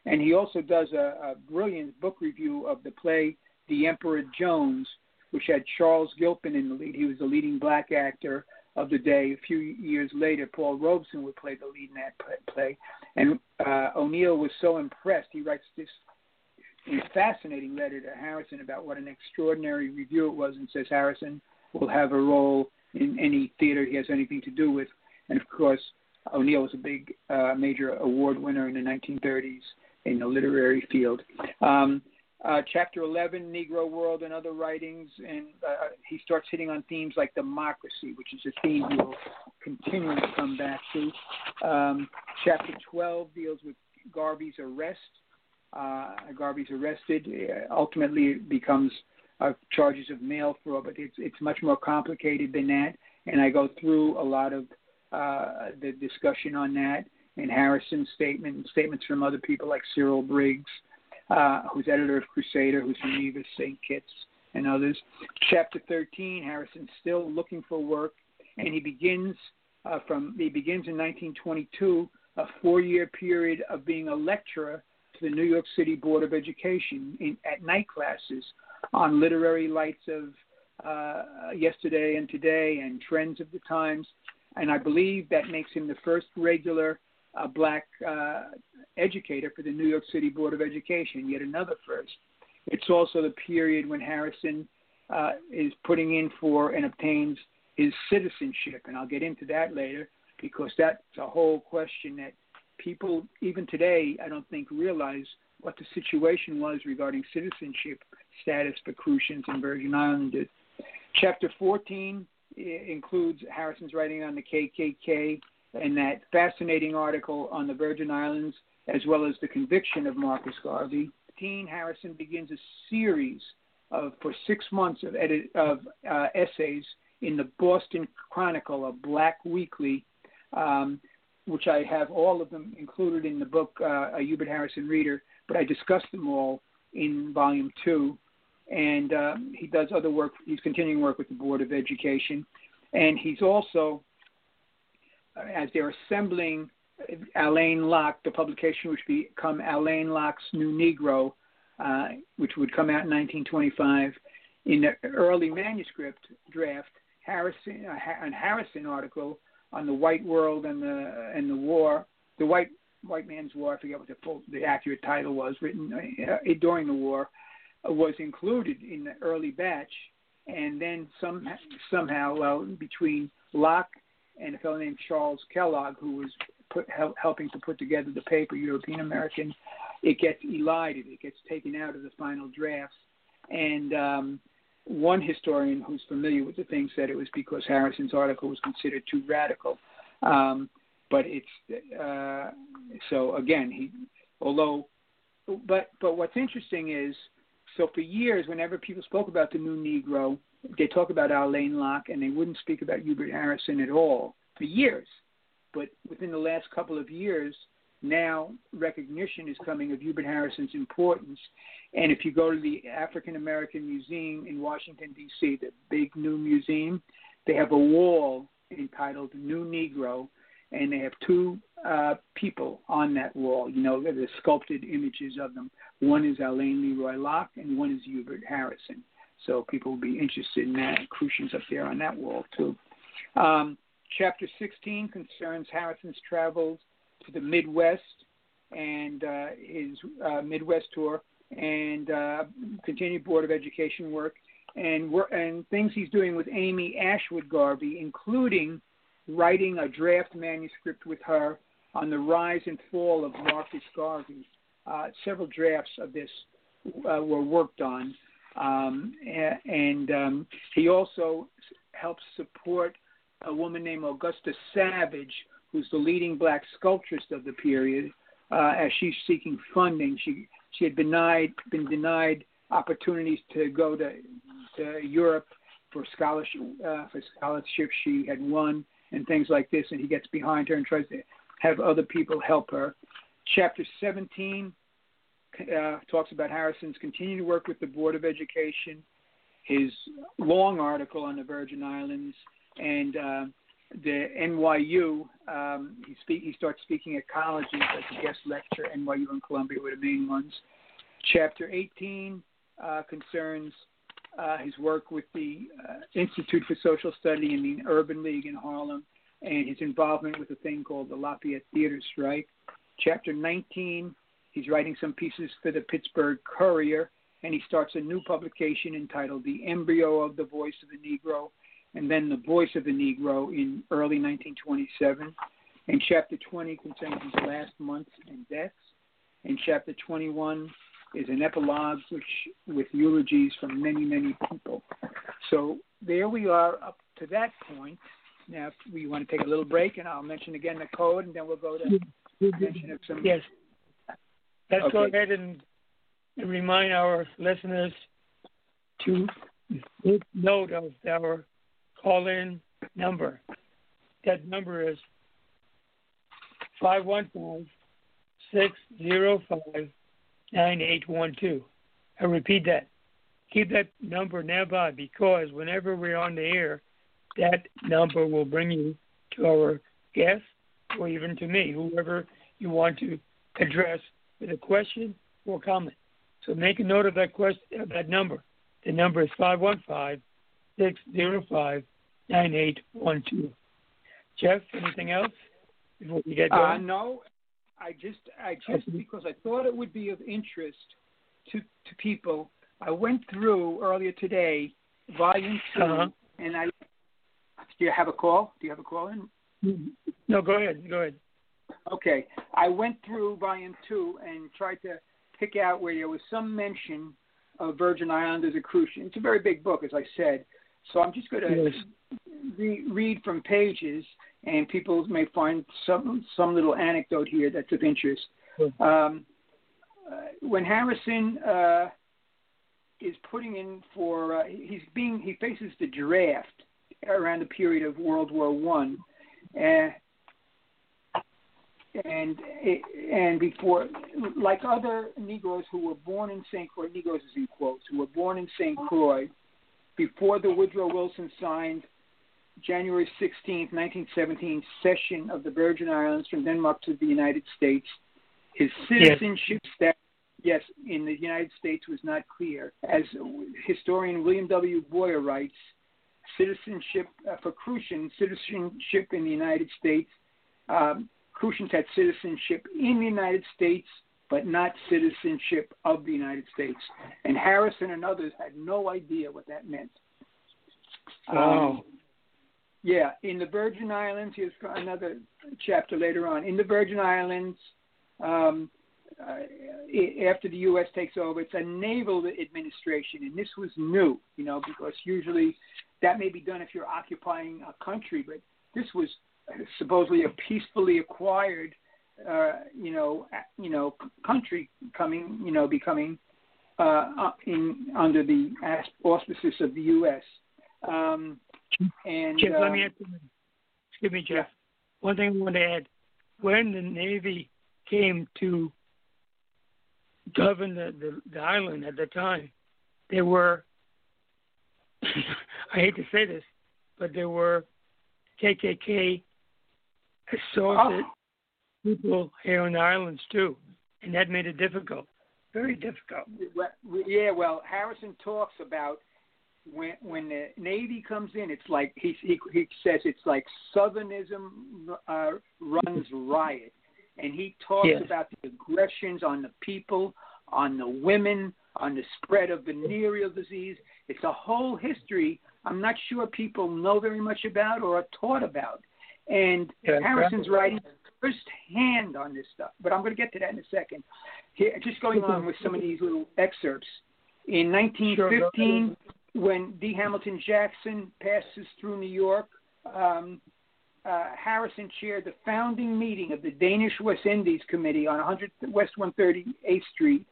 And he also does a, a brilliant book review of the play The Emperor Jones, which had Charles Gilpin in the lead. He was the leading black actor of the day. A few years later, Paul Robeson would play the lead in that play. And uh, O'Neill was so impressed, he writes this fascinating letter to Harrison about what an extraordinary review it was and says Harrison will have a role in any theater he has anything to do with. And of course, O'Neill was a big uh, major award winner in the 1930s in the literary field. Um, uh, chapter 11, Negro World and Other Writings, and uh, he starts hitting on themes like democracy, which is a theme he will continue to come back to. Um, chapter 12 deals with Garvey's arrest. Uh, Garvey's arrested. Uh, ultimately, it becomes uh, charges of mail fraud, but it's, it's much more complicated than that. And I go through a lot of uh, the discussion on that and Harrison's statement and statements from other people like Cyril Briggs uh, who's editor of Crusader, who's from Nevis, St. Kitts, and others. Chapter 13, Harrison's still looking for work, and he begins uh, from he begins in 1922 a four-year period of being a lecturer to the New York City Board of Education in, at night classes on literary lights of uh, yesterday and today and trends of the times. And I believe that makes him the first regular uh, black uh, educator for the New York City Board of Education, yet another first. It's also the period when Harrison uh, is putting in for and obtains his citizenship, and I'll get into that later because that's a whole question that people, even today, I don't think realize what the situation was regarding citizenship status for Crucians and Virgin Islanders. Chapter 14 includes Harrison's writing on the KKK and that fascinating article on the Virgin Islands as well as the conviction of Marcus Garvey. Dean Harrison begins a series of for six months of, edit, of uh, essays in the Boston Chronicle, a black weekly, um, which I have all of them included in the book, uh, A Hubert Harrison Reader, but I discuss them all in volume two. And um, he does other work. He's continuing work with the Board of Education, and he's also, as they're assembling Alain Locke, the publication which become Alain Locke's New Negro, uh, which would come out in 1925. In the early manuscript draft, Harrison, uh, Harrison article on the white world and the and the war, the white white man's war. I forget what the full, the accurate title was, written uh, during the war, uh, was included in the early batch, and then some somehow, well, between Locke and a fellow named Charles Kellogg, who was put, help, helping to put together the paper, European American, it gets elided. It gets taken out of the final drafts. And um, one historian who's familiar with the thing said it was because Harrison's article was considered too radical. Um, but it's uh, so again, he although, but but what's interesting is so for years, whenever people spoke about the new Negro, they talk about Alain Locke, and they wouldn't speak about Hubert Harrison at all for years. But within the last couple of years, now recognition is coming of Hubert Harrison's importance. And if you go to the African American Museum in Washington, D.C., the big new museum, they have a wall entitled New Negro, and they have two uh, people on that wall. You know, the sculpted images of them. One is Alain Leroy Locke, and one is Hubert Harrison. So people will be interested in that. Crucian's up there on that wall, too. Um, chapter 16 concerns Harrison's travels to the Midwest and uh, his uh, Midwest tour and uh, continued Board of Education work and and things he's doing with Amy Ashwood Garvey, including writing a draft manuscript with her on the rise and fall of Marcus Garvey. Uh, several drafts of this uh, were worked on, um, and um, he also helps support a woman named Augusta Savage, who's the leading black sculptress of the period, uh, as she's seeking funding. She she had denied been denied opportunities to go to to Europe for scholarship uh, for scholarships she had won and things like this, and he gets behind her and tries to have other people help her. Chapter 17 uh, talks about Harrison's continued work with the Board of Education, his long article on the Virgin Islands, and uh, the NYU. Um, he speak. He starts speaking at colleges as a guest lecturer. NYU and Columbia were the main ones. Chapter 18 uh, concerns uh, his work with the uh, Institute for Social Study in the Urban League in Harlem and his involvement with a thing called the Lafayette Theater Strike. Chapter 19, he's writing some pieces for the Pittsburgh Courier, and he starts a new publication entitled The Embryo of the Voice of the Negro and then The Voice of the Negro in early 1927. And chapter 20 contains his last months and deaths. And chapter 21 is an epilogue which with eulogies from many, many people. So there we are up to that point. Now, if we want to take a little break, and I'll mention again the code, and then we'll go to mention of some. Yes. Let's Okay. go ahead and remind our listeners to take note of our call-in number. That number is 515-605-9812. I repeat that. Keep that number nearby because whenever we're on the air, that number will bring you to our guest or even to me, whoever you want to address with a question or comment. So make a note of that question, of that number. The number is 515 605 9812. Jeff, anything else before we get Uh, going? no, I just, I just because I thought it would be of interest to to people. I went through earlier today, volume 2 Uh-huh. and I. Do you have a call? Do you have a call in? No, go ahead. Go ahead. Okay, I went through volume two and tried to pick out where there was some mention of Virgin Islands as a cruise ship. It's a very big book, as I said. So I'm just going to re- read from pages, and people may find some some little anecdote here that's of interest. Um, uh, when Harrison uh, is putting in for, uh, he's being he faces the draft around the period of World War One, and and before, like other Negroes who were born in St. Croix, Negroes is in quotes, who were born in St. Croix, before the Woodrow Wilson signed January 16, 1917 cession of the Virgin Islands from Denmark to the United States. His citizenship yes. status, yes, in the United States was not clear. As historian William W. Boyer writes, citizenship uh, for Crucian, citizenship in the United States, um, Crucians had citizenship in the United States, but not citizenship of the United States. And Harrison and others had no idea what that meant. Wow. Um, yeah, in the Virgin Islands, here's another chapter later on. In the Virgin Islands, um, uh, after the U.S. takes over, it's a naval administration, and this was new, you know, because usually that may be done if you're occupying a country, but this was supposedly a peacefully acquired, uh, you know, you know, country coming, you know, becoming uh, in under the auspices of the U.S. Um, and Jeff, uh, let me ask you, excuse me, Jeff. Yeah. One thing I want to add: when the Navy came to govern the, the, the island at the time, there were I hate to say this, but there were KKK assaulted oh. people here on the islands too, and that made it difficult, very difficult. Yeah, well, Harrison talks about when when the Navy comes in, it's like he he, he says it's like Southernism uh, runs riot, and he talks yes. about the aggressions on the people, on the women, on the spread of venereal disease. It's a whole history I'm not sure people know very much about or are taught about. And yeah, Harrison's writing firsthand on this stuff, but I'm going to get to that in a second. Here, just going on with some of these little excerpts. In 1915, sure. when D. Hamilton Jackson passes through New York, um, uh, Harrison chaired the founding meeting of the Danish West Indies Committee on 100 West 138th Street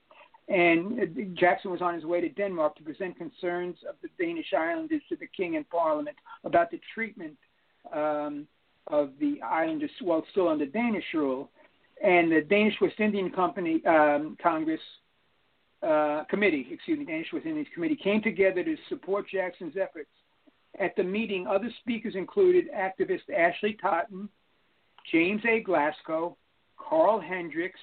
and Jackson was on his way to Denmark to present concerns of the Danish islanders to the king and parliament about the treatment um, of the islanders while still under Danish rule. And the Danish West Indian Company um, Congress uh, committee, excuse me, Danish West Indian Committee came together to support Jackson's efforts. At the meeting, other speakers included activist Ashley Totten, James A. Glasgow, Carl Hendricks,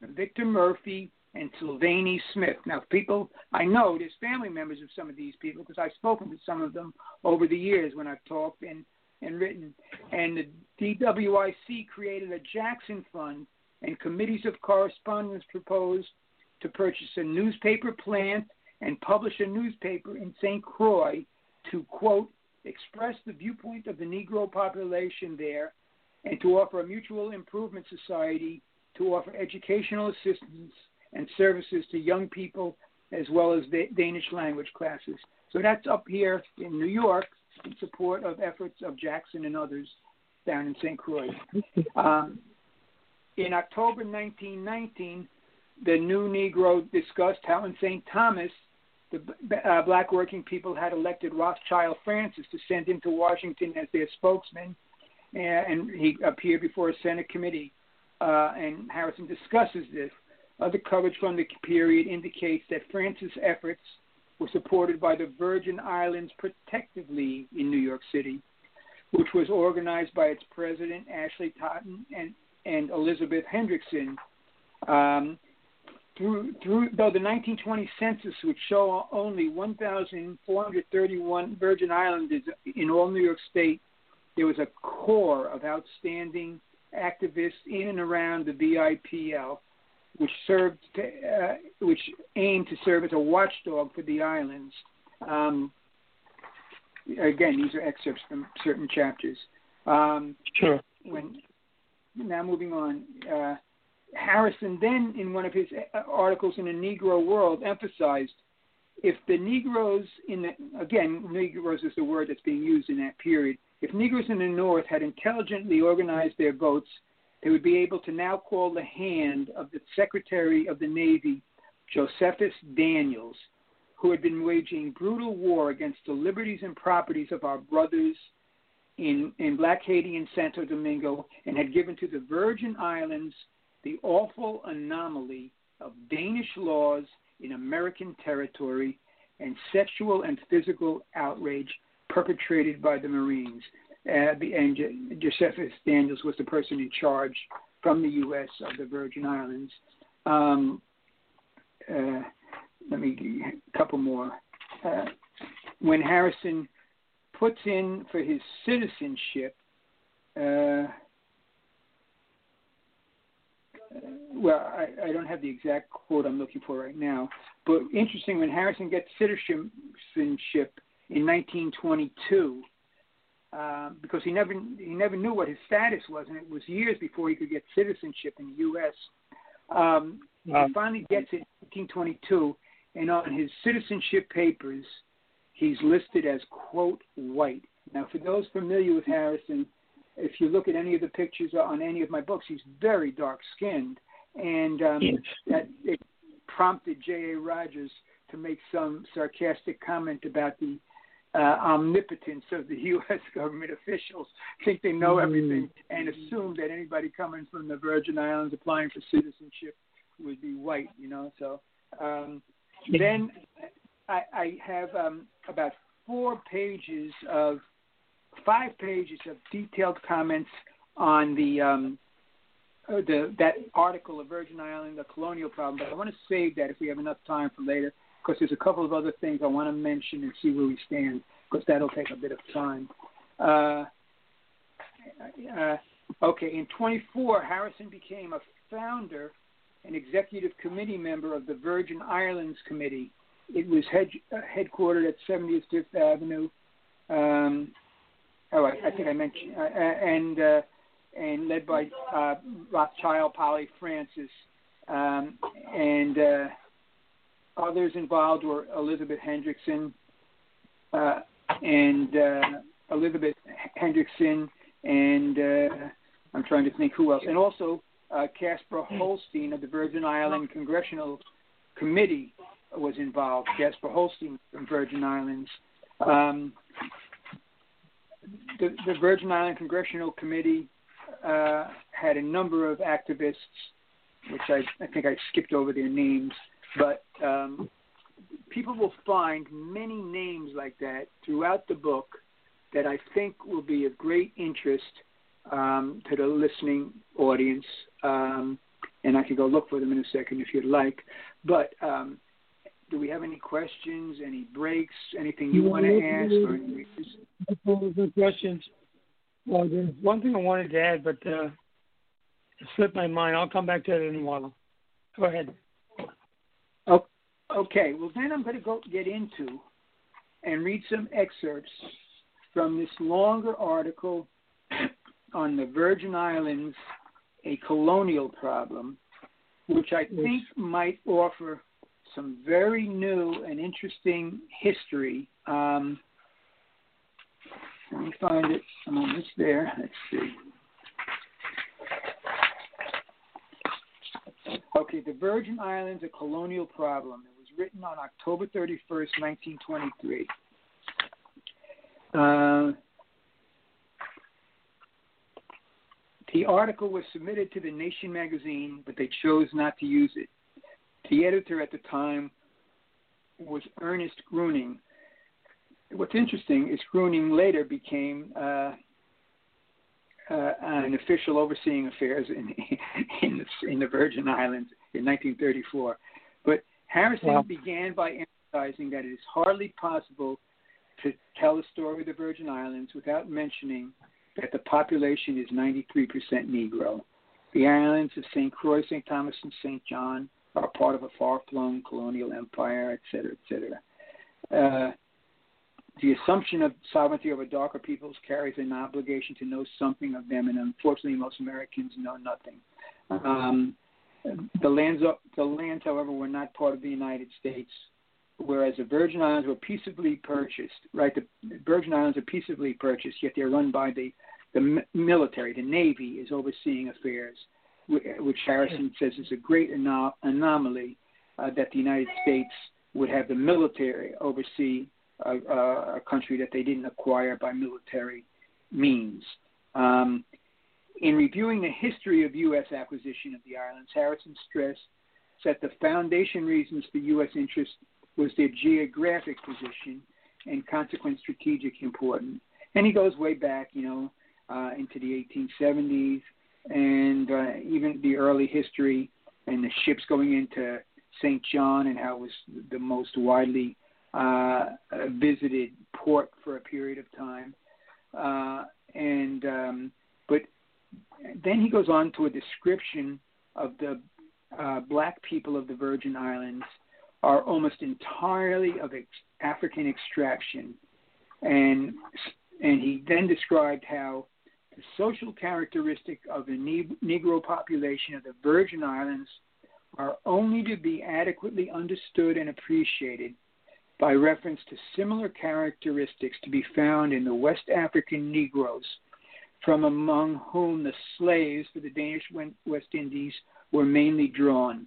Victor Murphy, and Sylvanie Smith. Now, people, I know there's family members of some of these people because I've spoken to some of them over the years when I've talked and, and written. And the DWIC created a Jackson Fund, and committees of correspondence proposed to purchase a newspaper plant and publish a newspaper in St. Croix to, quote, express the viewpoint of the Negro population there and to offer a mutual improvement society to offer educational assistance and services to young people as well as Danish language classes. So that's up here in New York in support of efforts of Jackson and others down in St. Croix. Um, in October 1919, the New Negro discussed how in St. Thomas, the uh, black working people had elected Rothschild Francis to send him to Washington as their spokesman, and he appeared before a Senate committee. Uh, and Harrison discusses this. Other coverage from the period indicates that Francis' efforts were supported by the Virgin Islands Protective League in New York City, which was organized by its president, Ashley Totten, and, and Elizabeth Hendrickson. Um, through, through, though the 1920 census would show only 1,431 Virgin Islanders in all New York State, there was a core of outstanding activists in and around the VIPL which served to, uh, which aimed to serve as a watchdog for the islands. Um, again, these are excerpts from certain chapters. Um, sure. When now moving on, uh, Harrison then, in one of his uh, articles in the Negro World, emphasized if the Negroes in the again Negroes is the word that's being used in that period. If Negroes in the North had intelligently organized their votes they would be able to now call the hand of the Secretary of the Navy, Josephus Daniels, who had been waging brutal war against the liberties and properties of our brothers in, in Black Haiti and Santo Domingo and had given to the Virgin Islands the awful anomaly of Danish laws in American territory and sexual and physical outrage perpetrated by the Marines. Uh, and Josephus Daniels was the person in charge from the U.S. of the Virgin Islands. Um, uh, let me give you a couple more. Uh, when Harrison puts in for his citizenship, uh, well, I, I, don't have the exact quote I'm looking for right now, but interesting when Harrison gets citizenship in 1922, uh, because he never he never knew what his status was, and it was years before he could get citizenship in the U.S. Um, wow. He finally gets it in 1922, and on his citizenship papers, he's listed as quote white. Now, for those familiar with Harrison, if you look at any of the pictures on any of my books, he's very dark skinned, and um, yes. that it prompted J.A. Rogers to make some sarcastic comment about the uh, omnipotence of the U.S. government officials, think they know everything, and assume that anybody coming from the Virgin Islands applying for citizenship would be white. You know, so um, then I, I have um, about four pages of five pages of detailed comments on the um, uh, the that article of Virgin Island, the colonial problem. But I want to save that if we have enough time for later, because there's a couple of other things I want to mention and see where we stand, because that'll take a bit of time. Uh, uh, okay, in 24, Harrison became a founder and executive committee member of the Virgin Islands Committee. It was head, uh, headquartered at 70th Fifth Avenue. Um, oh, I, I think I mentioned, uh, and uh, and led by uh, Rothschild, Polly Francis, um, and uh, others involved were Elizabeth Hendrickson uh, and uh, Elizabeth Hendrickson, and uh, I'm trying to think who else, and also uh, Casper Holstein of the Virgin Island Congressional Committee was involved. Casper Holstein from Virgin Islands. Um, the, the Virgin Island Congressional Committee uh, had a number of activists, which I, I think I skipped over their names, but um, people will find many names like that throughout the book that I think will be of great interest um, to the listening audience. Um, and I can go look for them in a second if you'd like. But um, do we have any questions, any breaks, anything you want to ask? Or questions. Well, there's one thing I wanted to add, but uh, it slipped my mind. I'll come back to it in a while. Go ahead. Oh, okay. Well, then I'm going to go get into and read some excerpts from this longer article on the Virgin Islands, a colonial problem, which I think might offer some very new and interesting history um, let me find it. I'm almost there. Let's see. Okay, the Virgin Islands, a colonial problem. It was written on October 31st, 1923. Uh, the article was submitted to the Nation magazine, but they chose not to use it. The editor at the time was Ernest Gruening. what's interesting is Gruening later became uh, uh, an official overseeing affairs in in the, in the Virgin Islands in 1934. But Harrison wow. began by emphasizing that it is hardly possible to tell the story of the Virgin Islands without mentioning that the population is 93% Negro. The islands of St. Croix, St. Thomas, and St. John are part of a far-flung colonial empire, et cetera, et cetera. Uh, the assumption of sovereignty over darker peoples carries an obligation to know something of them, and unfortunately, most Americans know nothing. Um, the lands, the lands, however, were not part of the United States, whereas the Virgin Islands were peaceably purchased. Right, the Virgin Islands are peaceably purchased, yet they're run by the the military. The Navy is overseeing affairs, which Harrison says is a great anom- anomaly uh, that the United States would have the military oversee a, a country that they didn't acquire by military means. Um, in reviewing the history of U.S. acquisition of the islands, Harrison stressed that the foundation reasons for U.S. interest was their geographic position and consequent strategic importance, and he goes way back, you know, uh, into the 1870s and uh, even the early history and the ships going into St. John and how it was the most widely uh, visited port for a period of time. Uh, and um, but then he goes on to a description of the uh, black people of the Virgin Islands are almost entirely of ex- African extraction, and and he then described how the social characteristic of the Negro population of the Virgin Islands are only to be adequately understood and appreciated by reference to similar characteristics to be found in the West African Negroes, from among whom the slaves for the Danish West Indies were mainly drawn,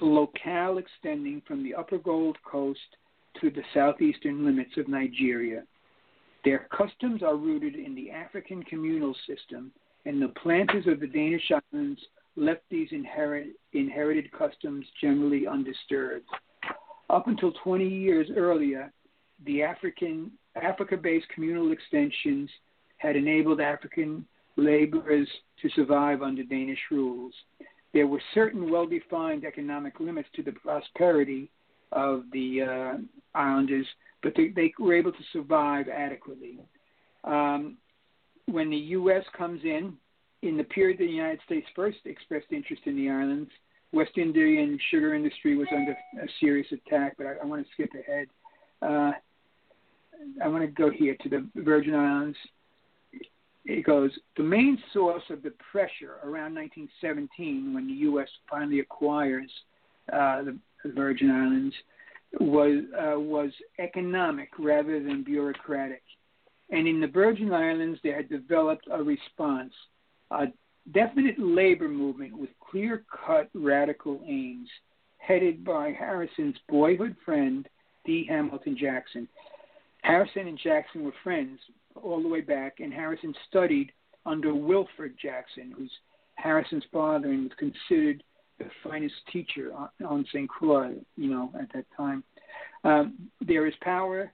the locale extending from the upper Gold Coast to the southeastern limits of Nigeria. Their customs are rooted in the African communal system, and the planters of the Danish islands left these inherit, inherited customs generally undisturbed. Up until 20 years earlier, the African Africa-based communal extensions had enabled African laborers to survive under Danish rules. There were certain well-defined economic limits to the prosperity of the uh, islanders, but they, they, were able to survive adequately. Um, when the U.S. comes in, in the period that the United States first expressed interest in the islands, West Indian sugar industry was under a serious attack. But I, I want to skip ahead. Uh, I want to go here to the Virgin Islands. It goes the main source of the pressure around 1917, when the U.S. finally acquires uh, the, Virgin Islands, was uh, was economic rather than bureaucratic. And in the Virgin Islands, they had developed a response a definite labor movement with clear cut radical aims, headed by Harrison's boyhood friend, D. Hamilton Jackson. Harrison and Jackson were friends all the way back, and Harrison studied under Wilfred Jackson, who's Harrison's father and was considered the finest teacher on, on St. Croix, you know, at that time. Um, there is power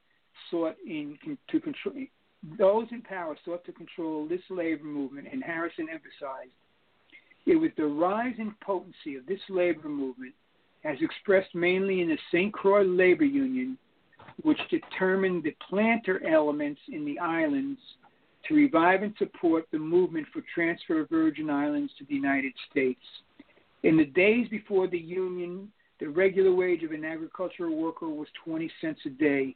sought in to control those in power sought to control this labor movement, and Harrison emphasized it was the rise in potency of this labor movement, as expressed mainly in the St. Croix Labor Union, which determined the planter elements in the islands to revive and support the movement for transfer of Virgin Islands to the United States. In the days before the Union, the regular wage of an agricultural worker was 20 cents a day.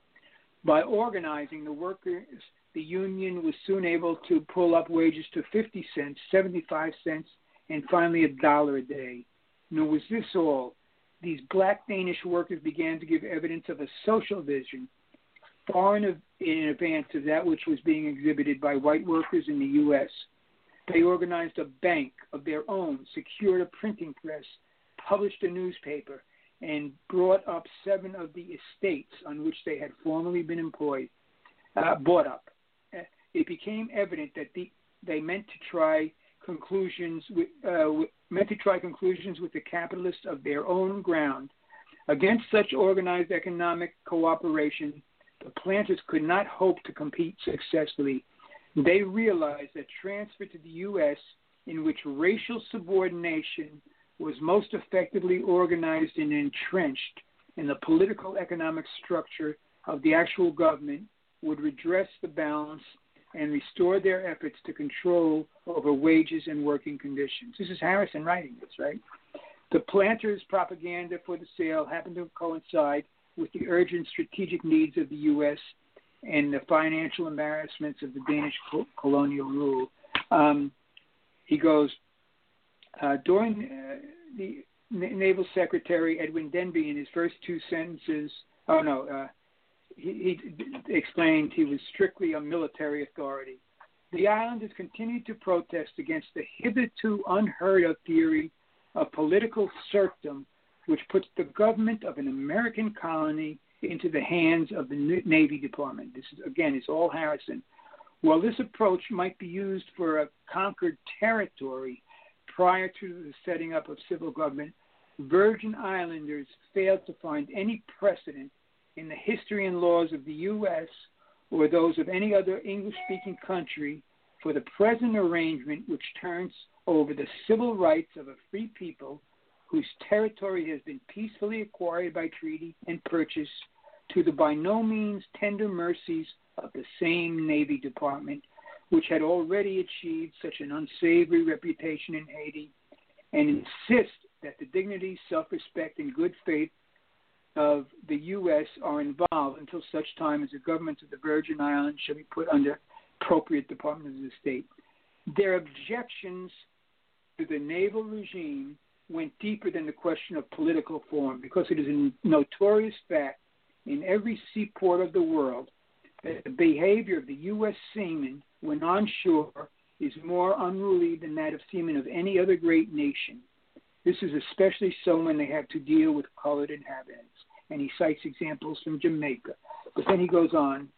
By organizing, the workers the union was soon able to pull up wages to 50 cents, 75 cents, and finally a dollar a day. Nor was this all. These black Danish workers began to give evidence of a social vision far in, in advance of that which was being exhibited by white workers in the U.S. They organized a bank of their own, secured a printing press, published a newspaper, and brought up seven of the estates on which they had formerly been employed, uh, bought up it became evident that the, they meant to try conclusions uh, meant to try conclusions with the capitalists of their own ground. Against such organized economic cooperation, the planters could not hope to compete successfully. They realized that transfer to the U.S., in which racial subordination was most effectively organized and entrenched in the political economic structure of the actual government, would redress the balance and restore their efforts to control over wages and working conditions. This is Harrison writing this, right? The planters' propaganda for the sale happened to coincide with the urgent strategic needs of the U.S. and the financial embarrassments of the Danish colonial rule. Um, he goes, uh, during uh, the Naval Secretary Edwin Denby, in his first two sentences, oh no, uh, he, explained he was strictly a military authority. The islanders continued to protest against the hitherto unheard of theory of political serfdom, which puts the government of an American colony into the hands of the Navy Department. This is again, it's all Harrison. While this approach might be used for a conquered territory prior to the setting up of civil government, Virgin Islanders failed to find any precedent in the history and laws of the U.S. or those of any other English speaking country for the present arrangement which turns over the civil rights of a free people whose territory has been peacefully acquired by treaty and purchase to the by no means tender mercies of the same Navy Department, which had already achieved such an unsavory reputation in Haiti, and insist that the dignity, self respect, and good faith of the U.S. are involved until such time as the governments of the Virgin Islands shall be put under appropriate departments of the state. Their objections to the naval regime went deeper than the question of political form because it is a notorious fact in every seaport of the world that the behavior of the U.S. seamen when on shore is more unruly than that of seamen of any other great nation. This is especially so when they have to deal with colored inhabitants. And he cites examples from Jamaica. But then he goes on,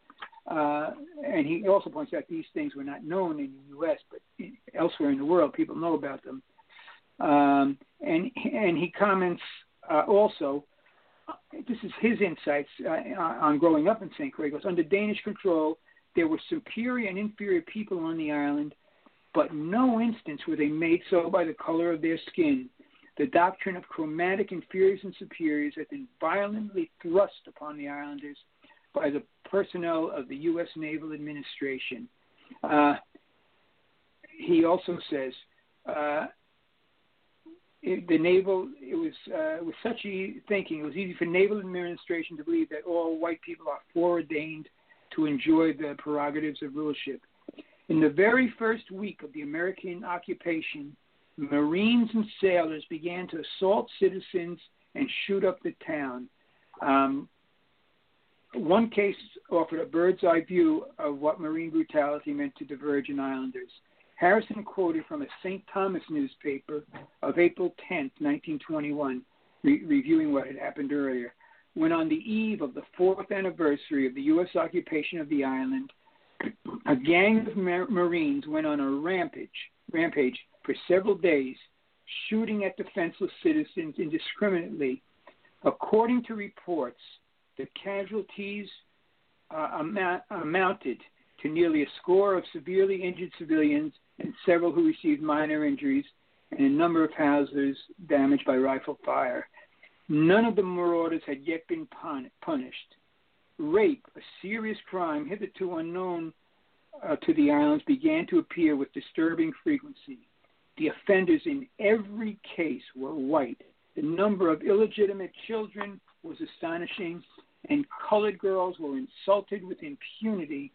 uh, and he also points out these things were not known in the U.S., but elsewhere in the world, people know about them. Um, and and he comments uh, also. This is his insights uh, on growing up in St. Croix. Under Danish control, there were superior and inferior people on the island, but no instance were they made so by the color of their skin. The doctrine of chromatic inferiors and superiors has been violently thrust upon the islanders by the personnel of the U.S. Naval Administration. Uh, he also says uh, it, the naval it was uh, with such e- thinking it was easy for naval administration to believe that all white people are foreordained to enjoy the prerogatives of rulership. In the very first week of the American occupation, Marines and sailors began to assault citizens and shoot up the town. Um, one case offered a bird's eye view of what Marine brutality meant to the Virgin Islanders. Harrison quoted from a St. Thomas newspaper of April 10, 1921, re- reviewing what had happened earlier. When on the eve of the fourth anniversary of the U.S. occupation of the island, a gang of mar- Marines went on a rampage, rampage for several days, shooting at defenseless citizens indiscriminately. According to reports, the casualties uh, amount, amounted to nearly a score of severely injured civilians and several who received minor injuries, and a number of houses damaged by rifle fire. None of the marauders had yet been pun- punished. Rape, a serious crime hitherto unknown uh, to the islands, began to appear with disturbing frequency. The offenders in every case were white. The number of illegitimate children was astonishing, and colored girls were insulted with impunity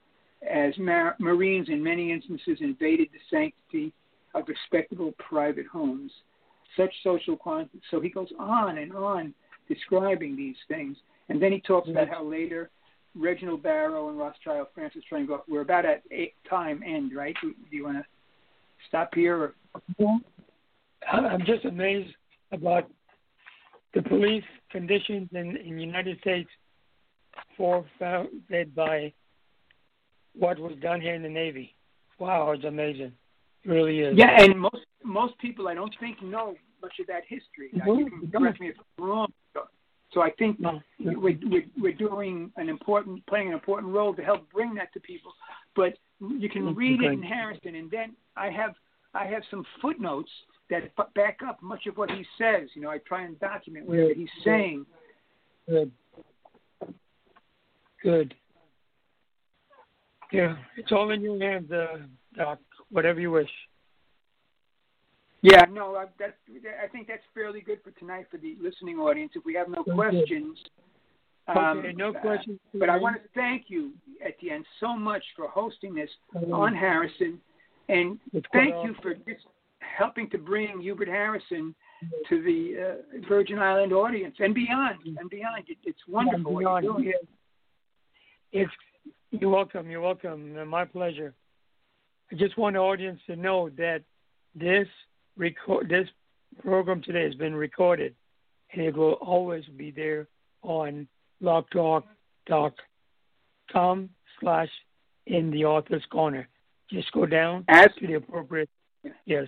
as mar- Marines, in many instances, invaded the sanctity of respectable private homes. Such social quantities. So he goes on and on describing these things. And then he talks about how later Reginald Barrow and Rothschild Francis Triangle, we're about at time end, right? Do, do you want to stop here? Or? I'm just amazed about the police conditions in, in the United States founded by what was done here in the Navy. Wow, it's amazing. It really is. Yeah, and most most people I don't think know much of that history. Mm-hmm. Now, you can correct me if I'm wrong. So I think no. we're, we're, we're doing an important, playing an important role to help bring that to people. But you can mm-hmm. read it in Harrison, and then I have I have some footnotes that back up much of what he says. You know, I try and document what he's saying. Good. Good. Yeah, it's all in your hands, uh, Doc. Whatever you wish. Yeah, no, I, that, I think that's fairly good for tonight for the listening audience. If we have no questions, um, okay, no questions. Uh, but I want to thank you, Etienne, so much for hosting this on Harrison, and thank you for just helping to bring Hubert Harrison to the uh, Virgin Island audience and beyond and beyond. It, it's wonderful yeah, what you're you're welcome. You're welcome. My pleasure. I just want the audience to know that this record this program today has been recorded, and it will always be there on blogtalk.com slash in the author's corner. Just go down as, to the appropriate. Yes.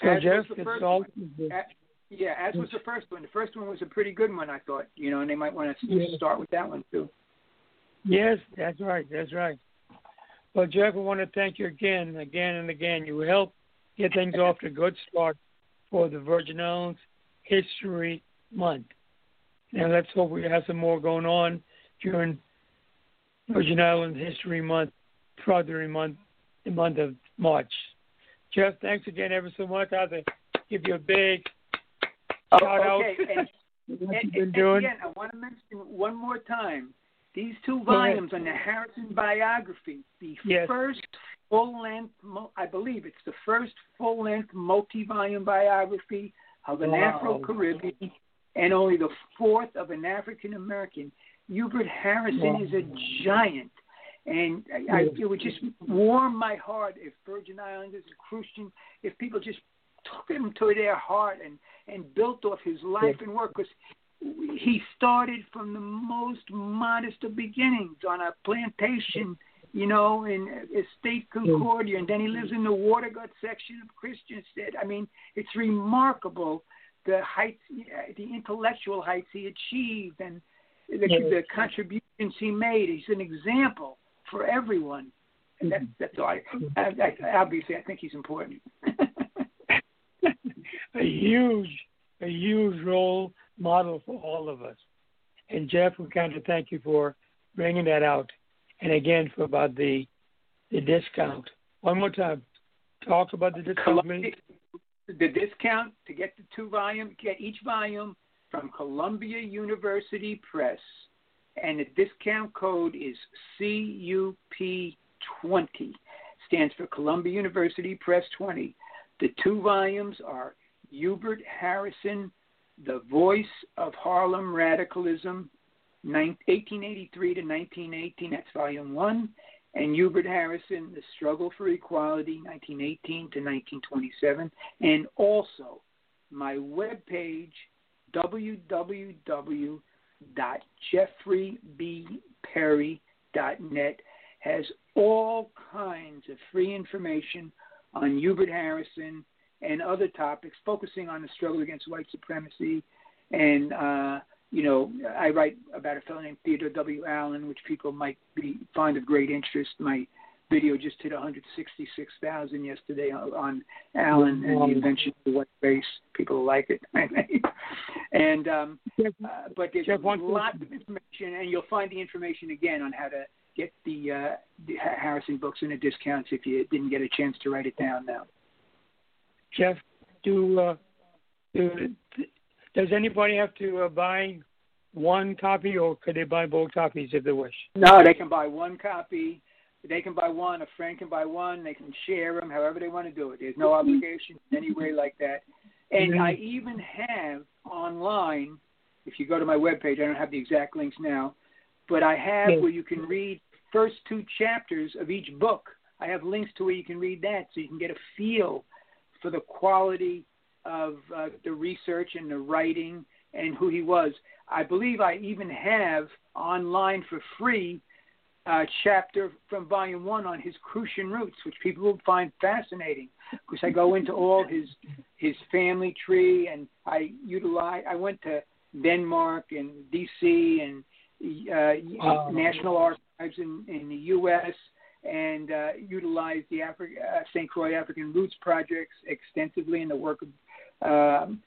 So as Jeff, it's all. As, yeah, as was the first one. The first one was a pretty good one, I thought. You know, and they might want to yeah. start with that one too. Yes, that's right. That's right. Well, Jeff, I want to thank you again, again, and again. You helped get things off to a good start for the Virgin Islands History Month. Now let's hope we have some more going on during Virgin Islands History Month, throughout the month, the month of March. Jeff, thanks again ever so much. I'll give you a big oh, shout okay. out. And, and, and again, I want to mention one more time these two volumes on the Harrison biography, the yes. first full length, I believe it's the first full length multi volume biography of an wow. Afro Caribbean and only the fourth of an African American. Hubert Harrison wow. is a giant. And I, I, it would just warm my heart if Virgin Islanders and Christian, if people just took him to their heart and, and built off his life and work. Because he started from the most modest of beginnings on a plantation, you know, in uh, Estate Concordia, and then he lives in the Watergut section of Christiansted. I mean, it's remarkable the heights, uh, the intellectual heights he achieved, and the, the contributions he made. He's an example for everyone. And that, that's mm-hmm. all. I, I, I, obviously, I think he's important. a huge, a huge role model for all of us. And Jeff, we kind of thank you for bringing that out. And again, for about the the discount. One more time, talk about the discount. The discount to get the two volume, get each volume from Columbia University Press, and the discount code is CUP20. Stands for Columbia University Press 20. The two volumes are Hubert Harrison the Voice of Harlem Radicalism, 1883 to 1918, that's volume one, and Hubert Harrison, The Struggle for Equality, 1918 to 1927, and also my webpage, www.jeffreybperry.net, has all kinds of free information on Hubert Harrison and other topics, focusing on the struggle against white supremacy. And, uh, you know, I write about a fellow named Theodore W. Allen, which people might be find of great interest. My video just hit 166,000 yesterday on Allen and the invention of the white race. People like it. and um, uh, but there's a lot of information, and you'll find the information again on how to get the, uh, the Harrison books in a discount if you didn't get a chance to write it down now. Jeff, do, uh, do does anybody have to uh, buy one copy, or could they buy both copies if they wish? No, they can buy one copy. They can buy one. A friend can buy one. They can share them however they want to do it. There's no obligation in any way like that. And mm-hmm. I even have online, if you go to my webpage, I don't have the exact links now, but I have where you can read first two chapters of each book. I have links to where you can read that so you can get a feel for the quality of uh, the research and the writing and who he was. I believe I even have online for free a chapter from volume one on his Crucian roots, which people will find fascinating because I go into all his his family tree and I utilize. I went to Denmark and D.C. and uh, National Archives in, in the U.S and uh, utilized the Afri- uh, St. Croix African Roots projects extensively in the work of um,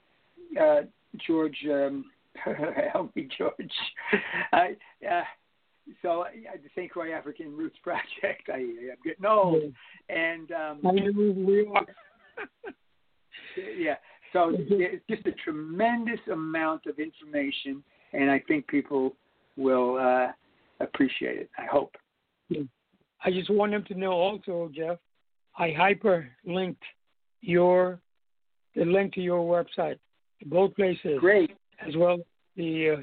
uh, George. Um, help me, George. I, uh, so uh, the St. Croix African Roots Project. I, I'm getting old, and um, yeah. So it's just a tremendous amount of information, and I think people will uh, appreciate it. I hope. Yeah. I just want them to know also, Jeff, I hyperlinked your the link to your website, both places. Great. As well the uh,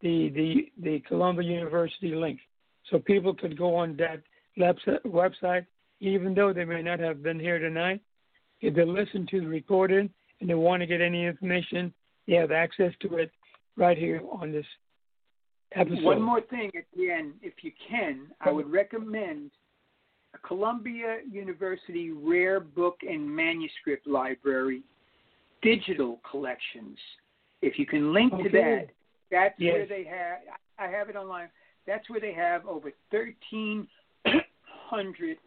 the the the Columbia University link, so people could go on that website, even though they may not have been here tonight. If they listen to the recording and they want to get any information, they have access to it right here on this episode. One more thing at the end, if you can, I would recommend a Columbia University Rare Book and Manuscript Library digital collections. If you can link okay. to that, that's yes. where they have. I have it online. That's where they have over 1,300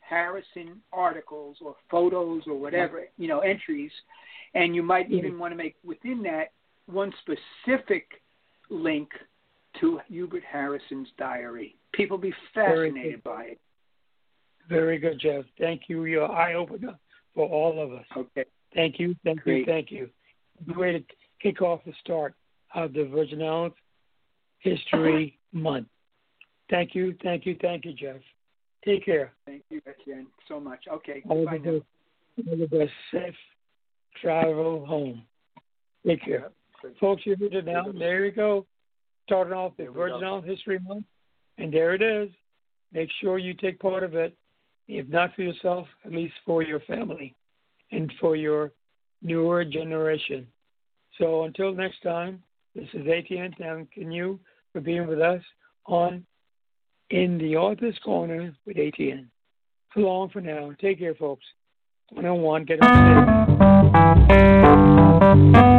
Harrison articles or photos or whatever, you know, entries. And you might even want to make within that one specific link to Hubert Harrison's diary. People be fascinated by it. Very good, Jeff. Thank you. You're eye opener for all of us. Okay. Thank you. Thank Great. you. Thank you. Way to kick off the start of the Virgin Islands History Month. Thank you. Thank you. Thank you, Jeff. Take care. Thank you, Etienne, so much. Okay. All the best. All the best. Safe travel home. Take care. Good. Folks, you heard it now. There you go. Starting off the There Virgin. Islands History Month. And there it is. Make sure you take part of it. If not for yourself, at least for your family and for your newer generation. So until next time, this is ATN thanking you for being with us on In the Author's Corner with ATN. So long for now. Take care, folks. One on one. Get on.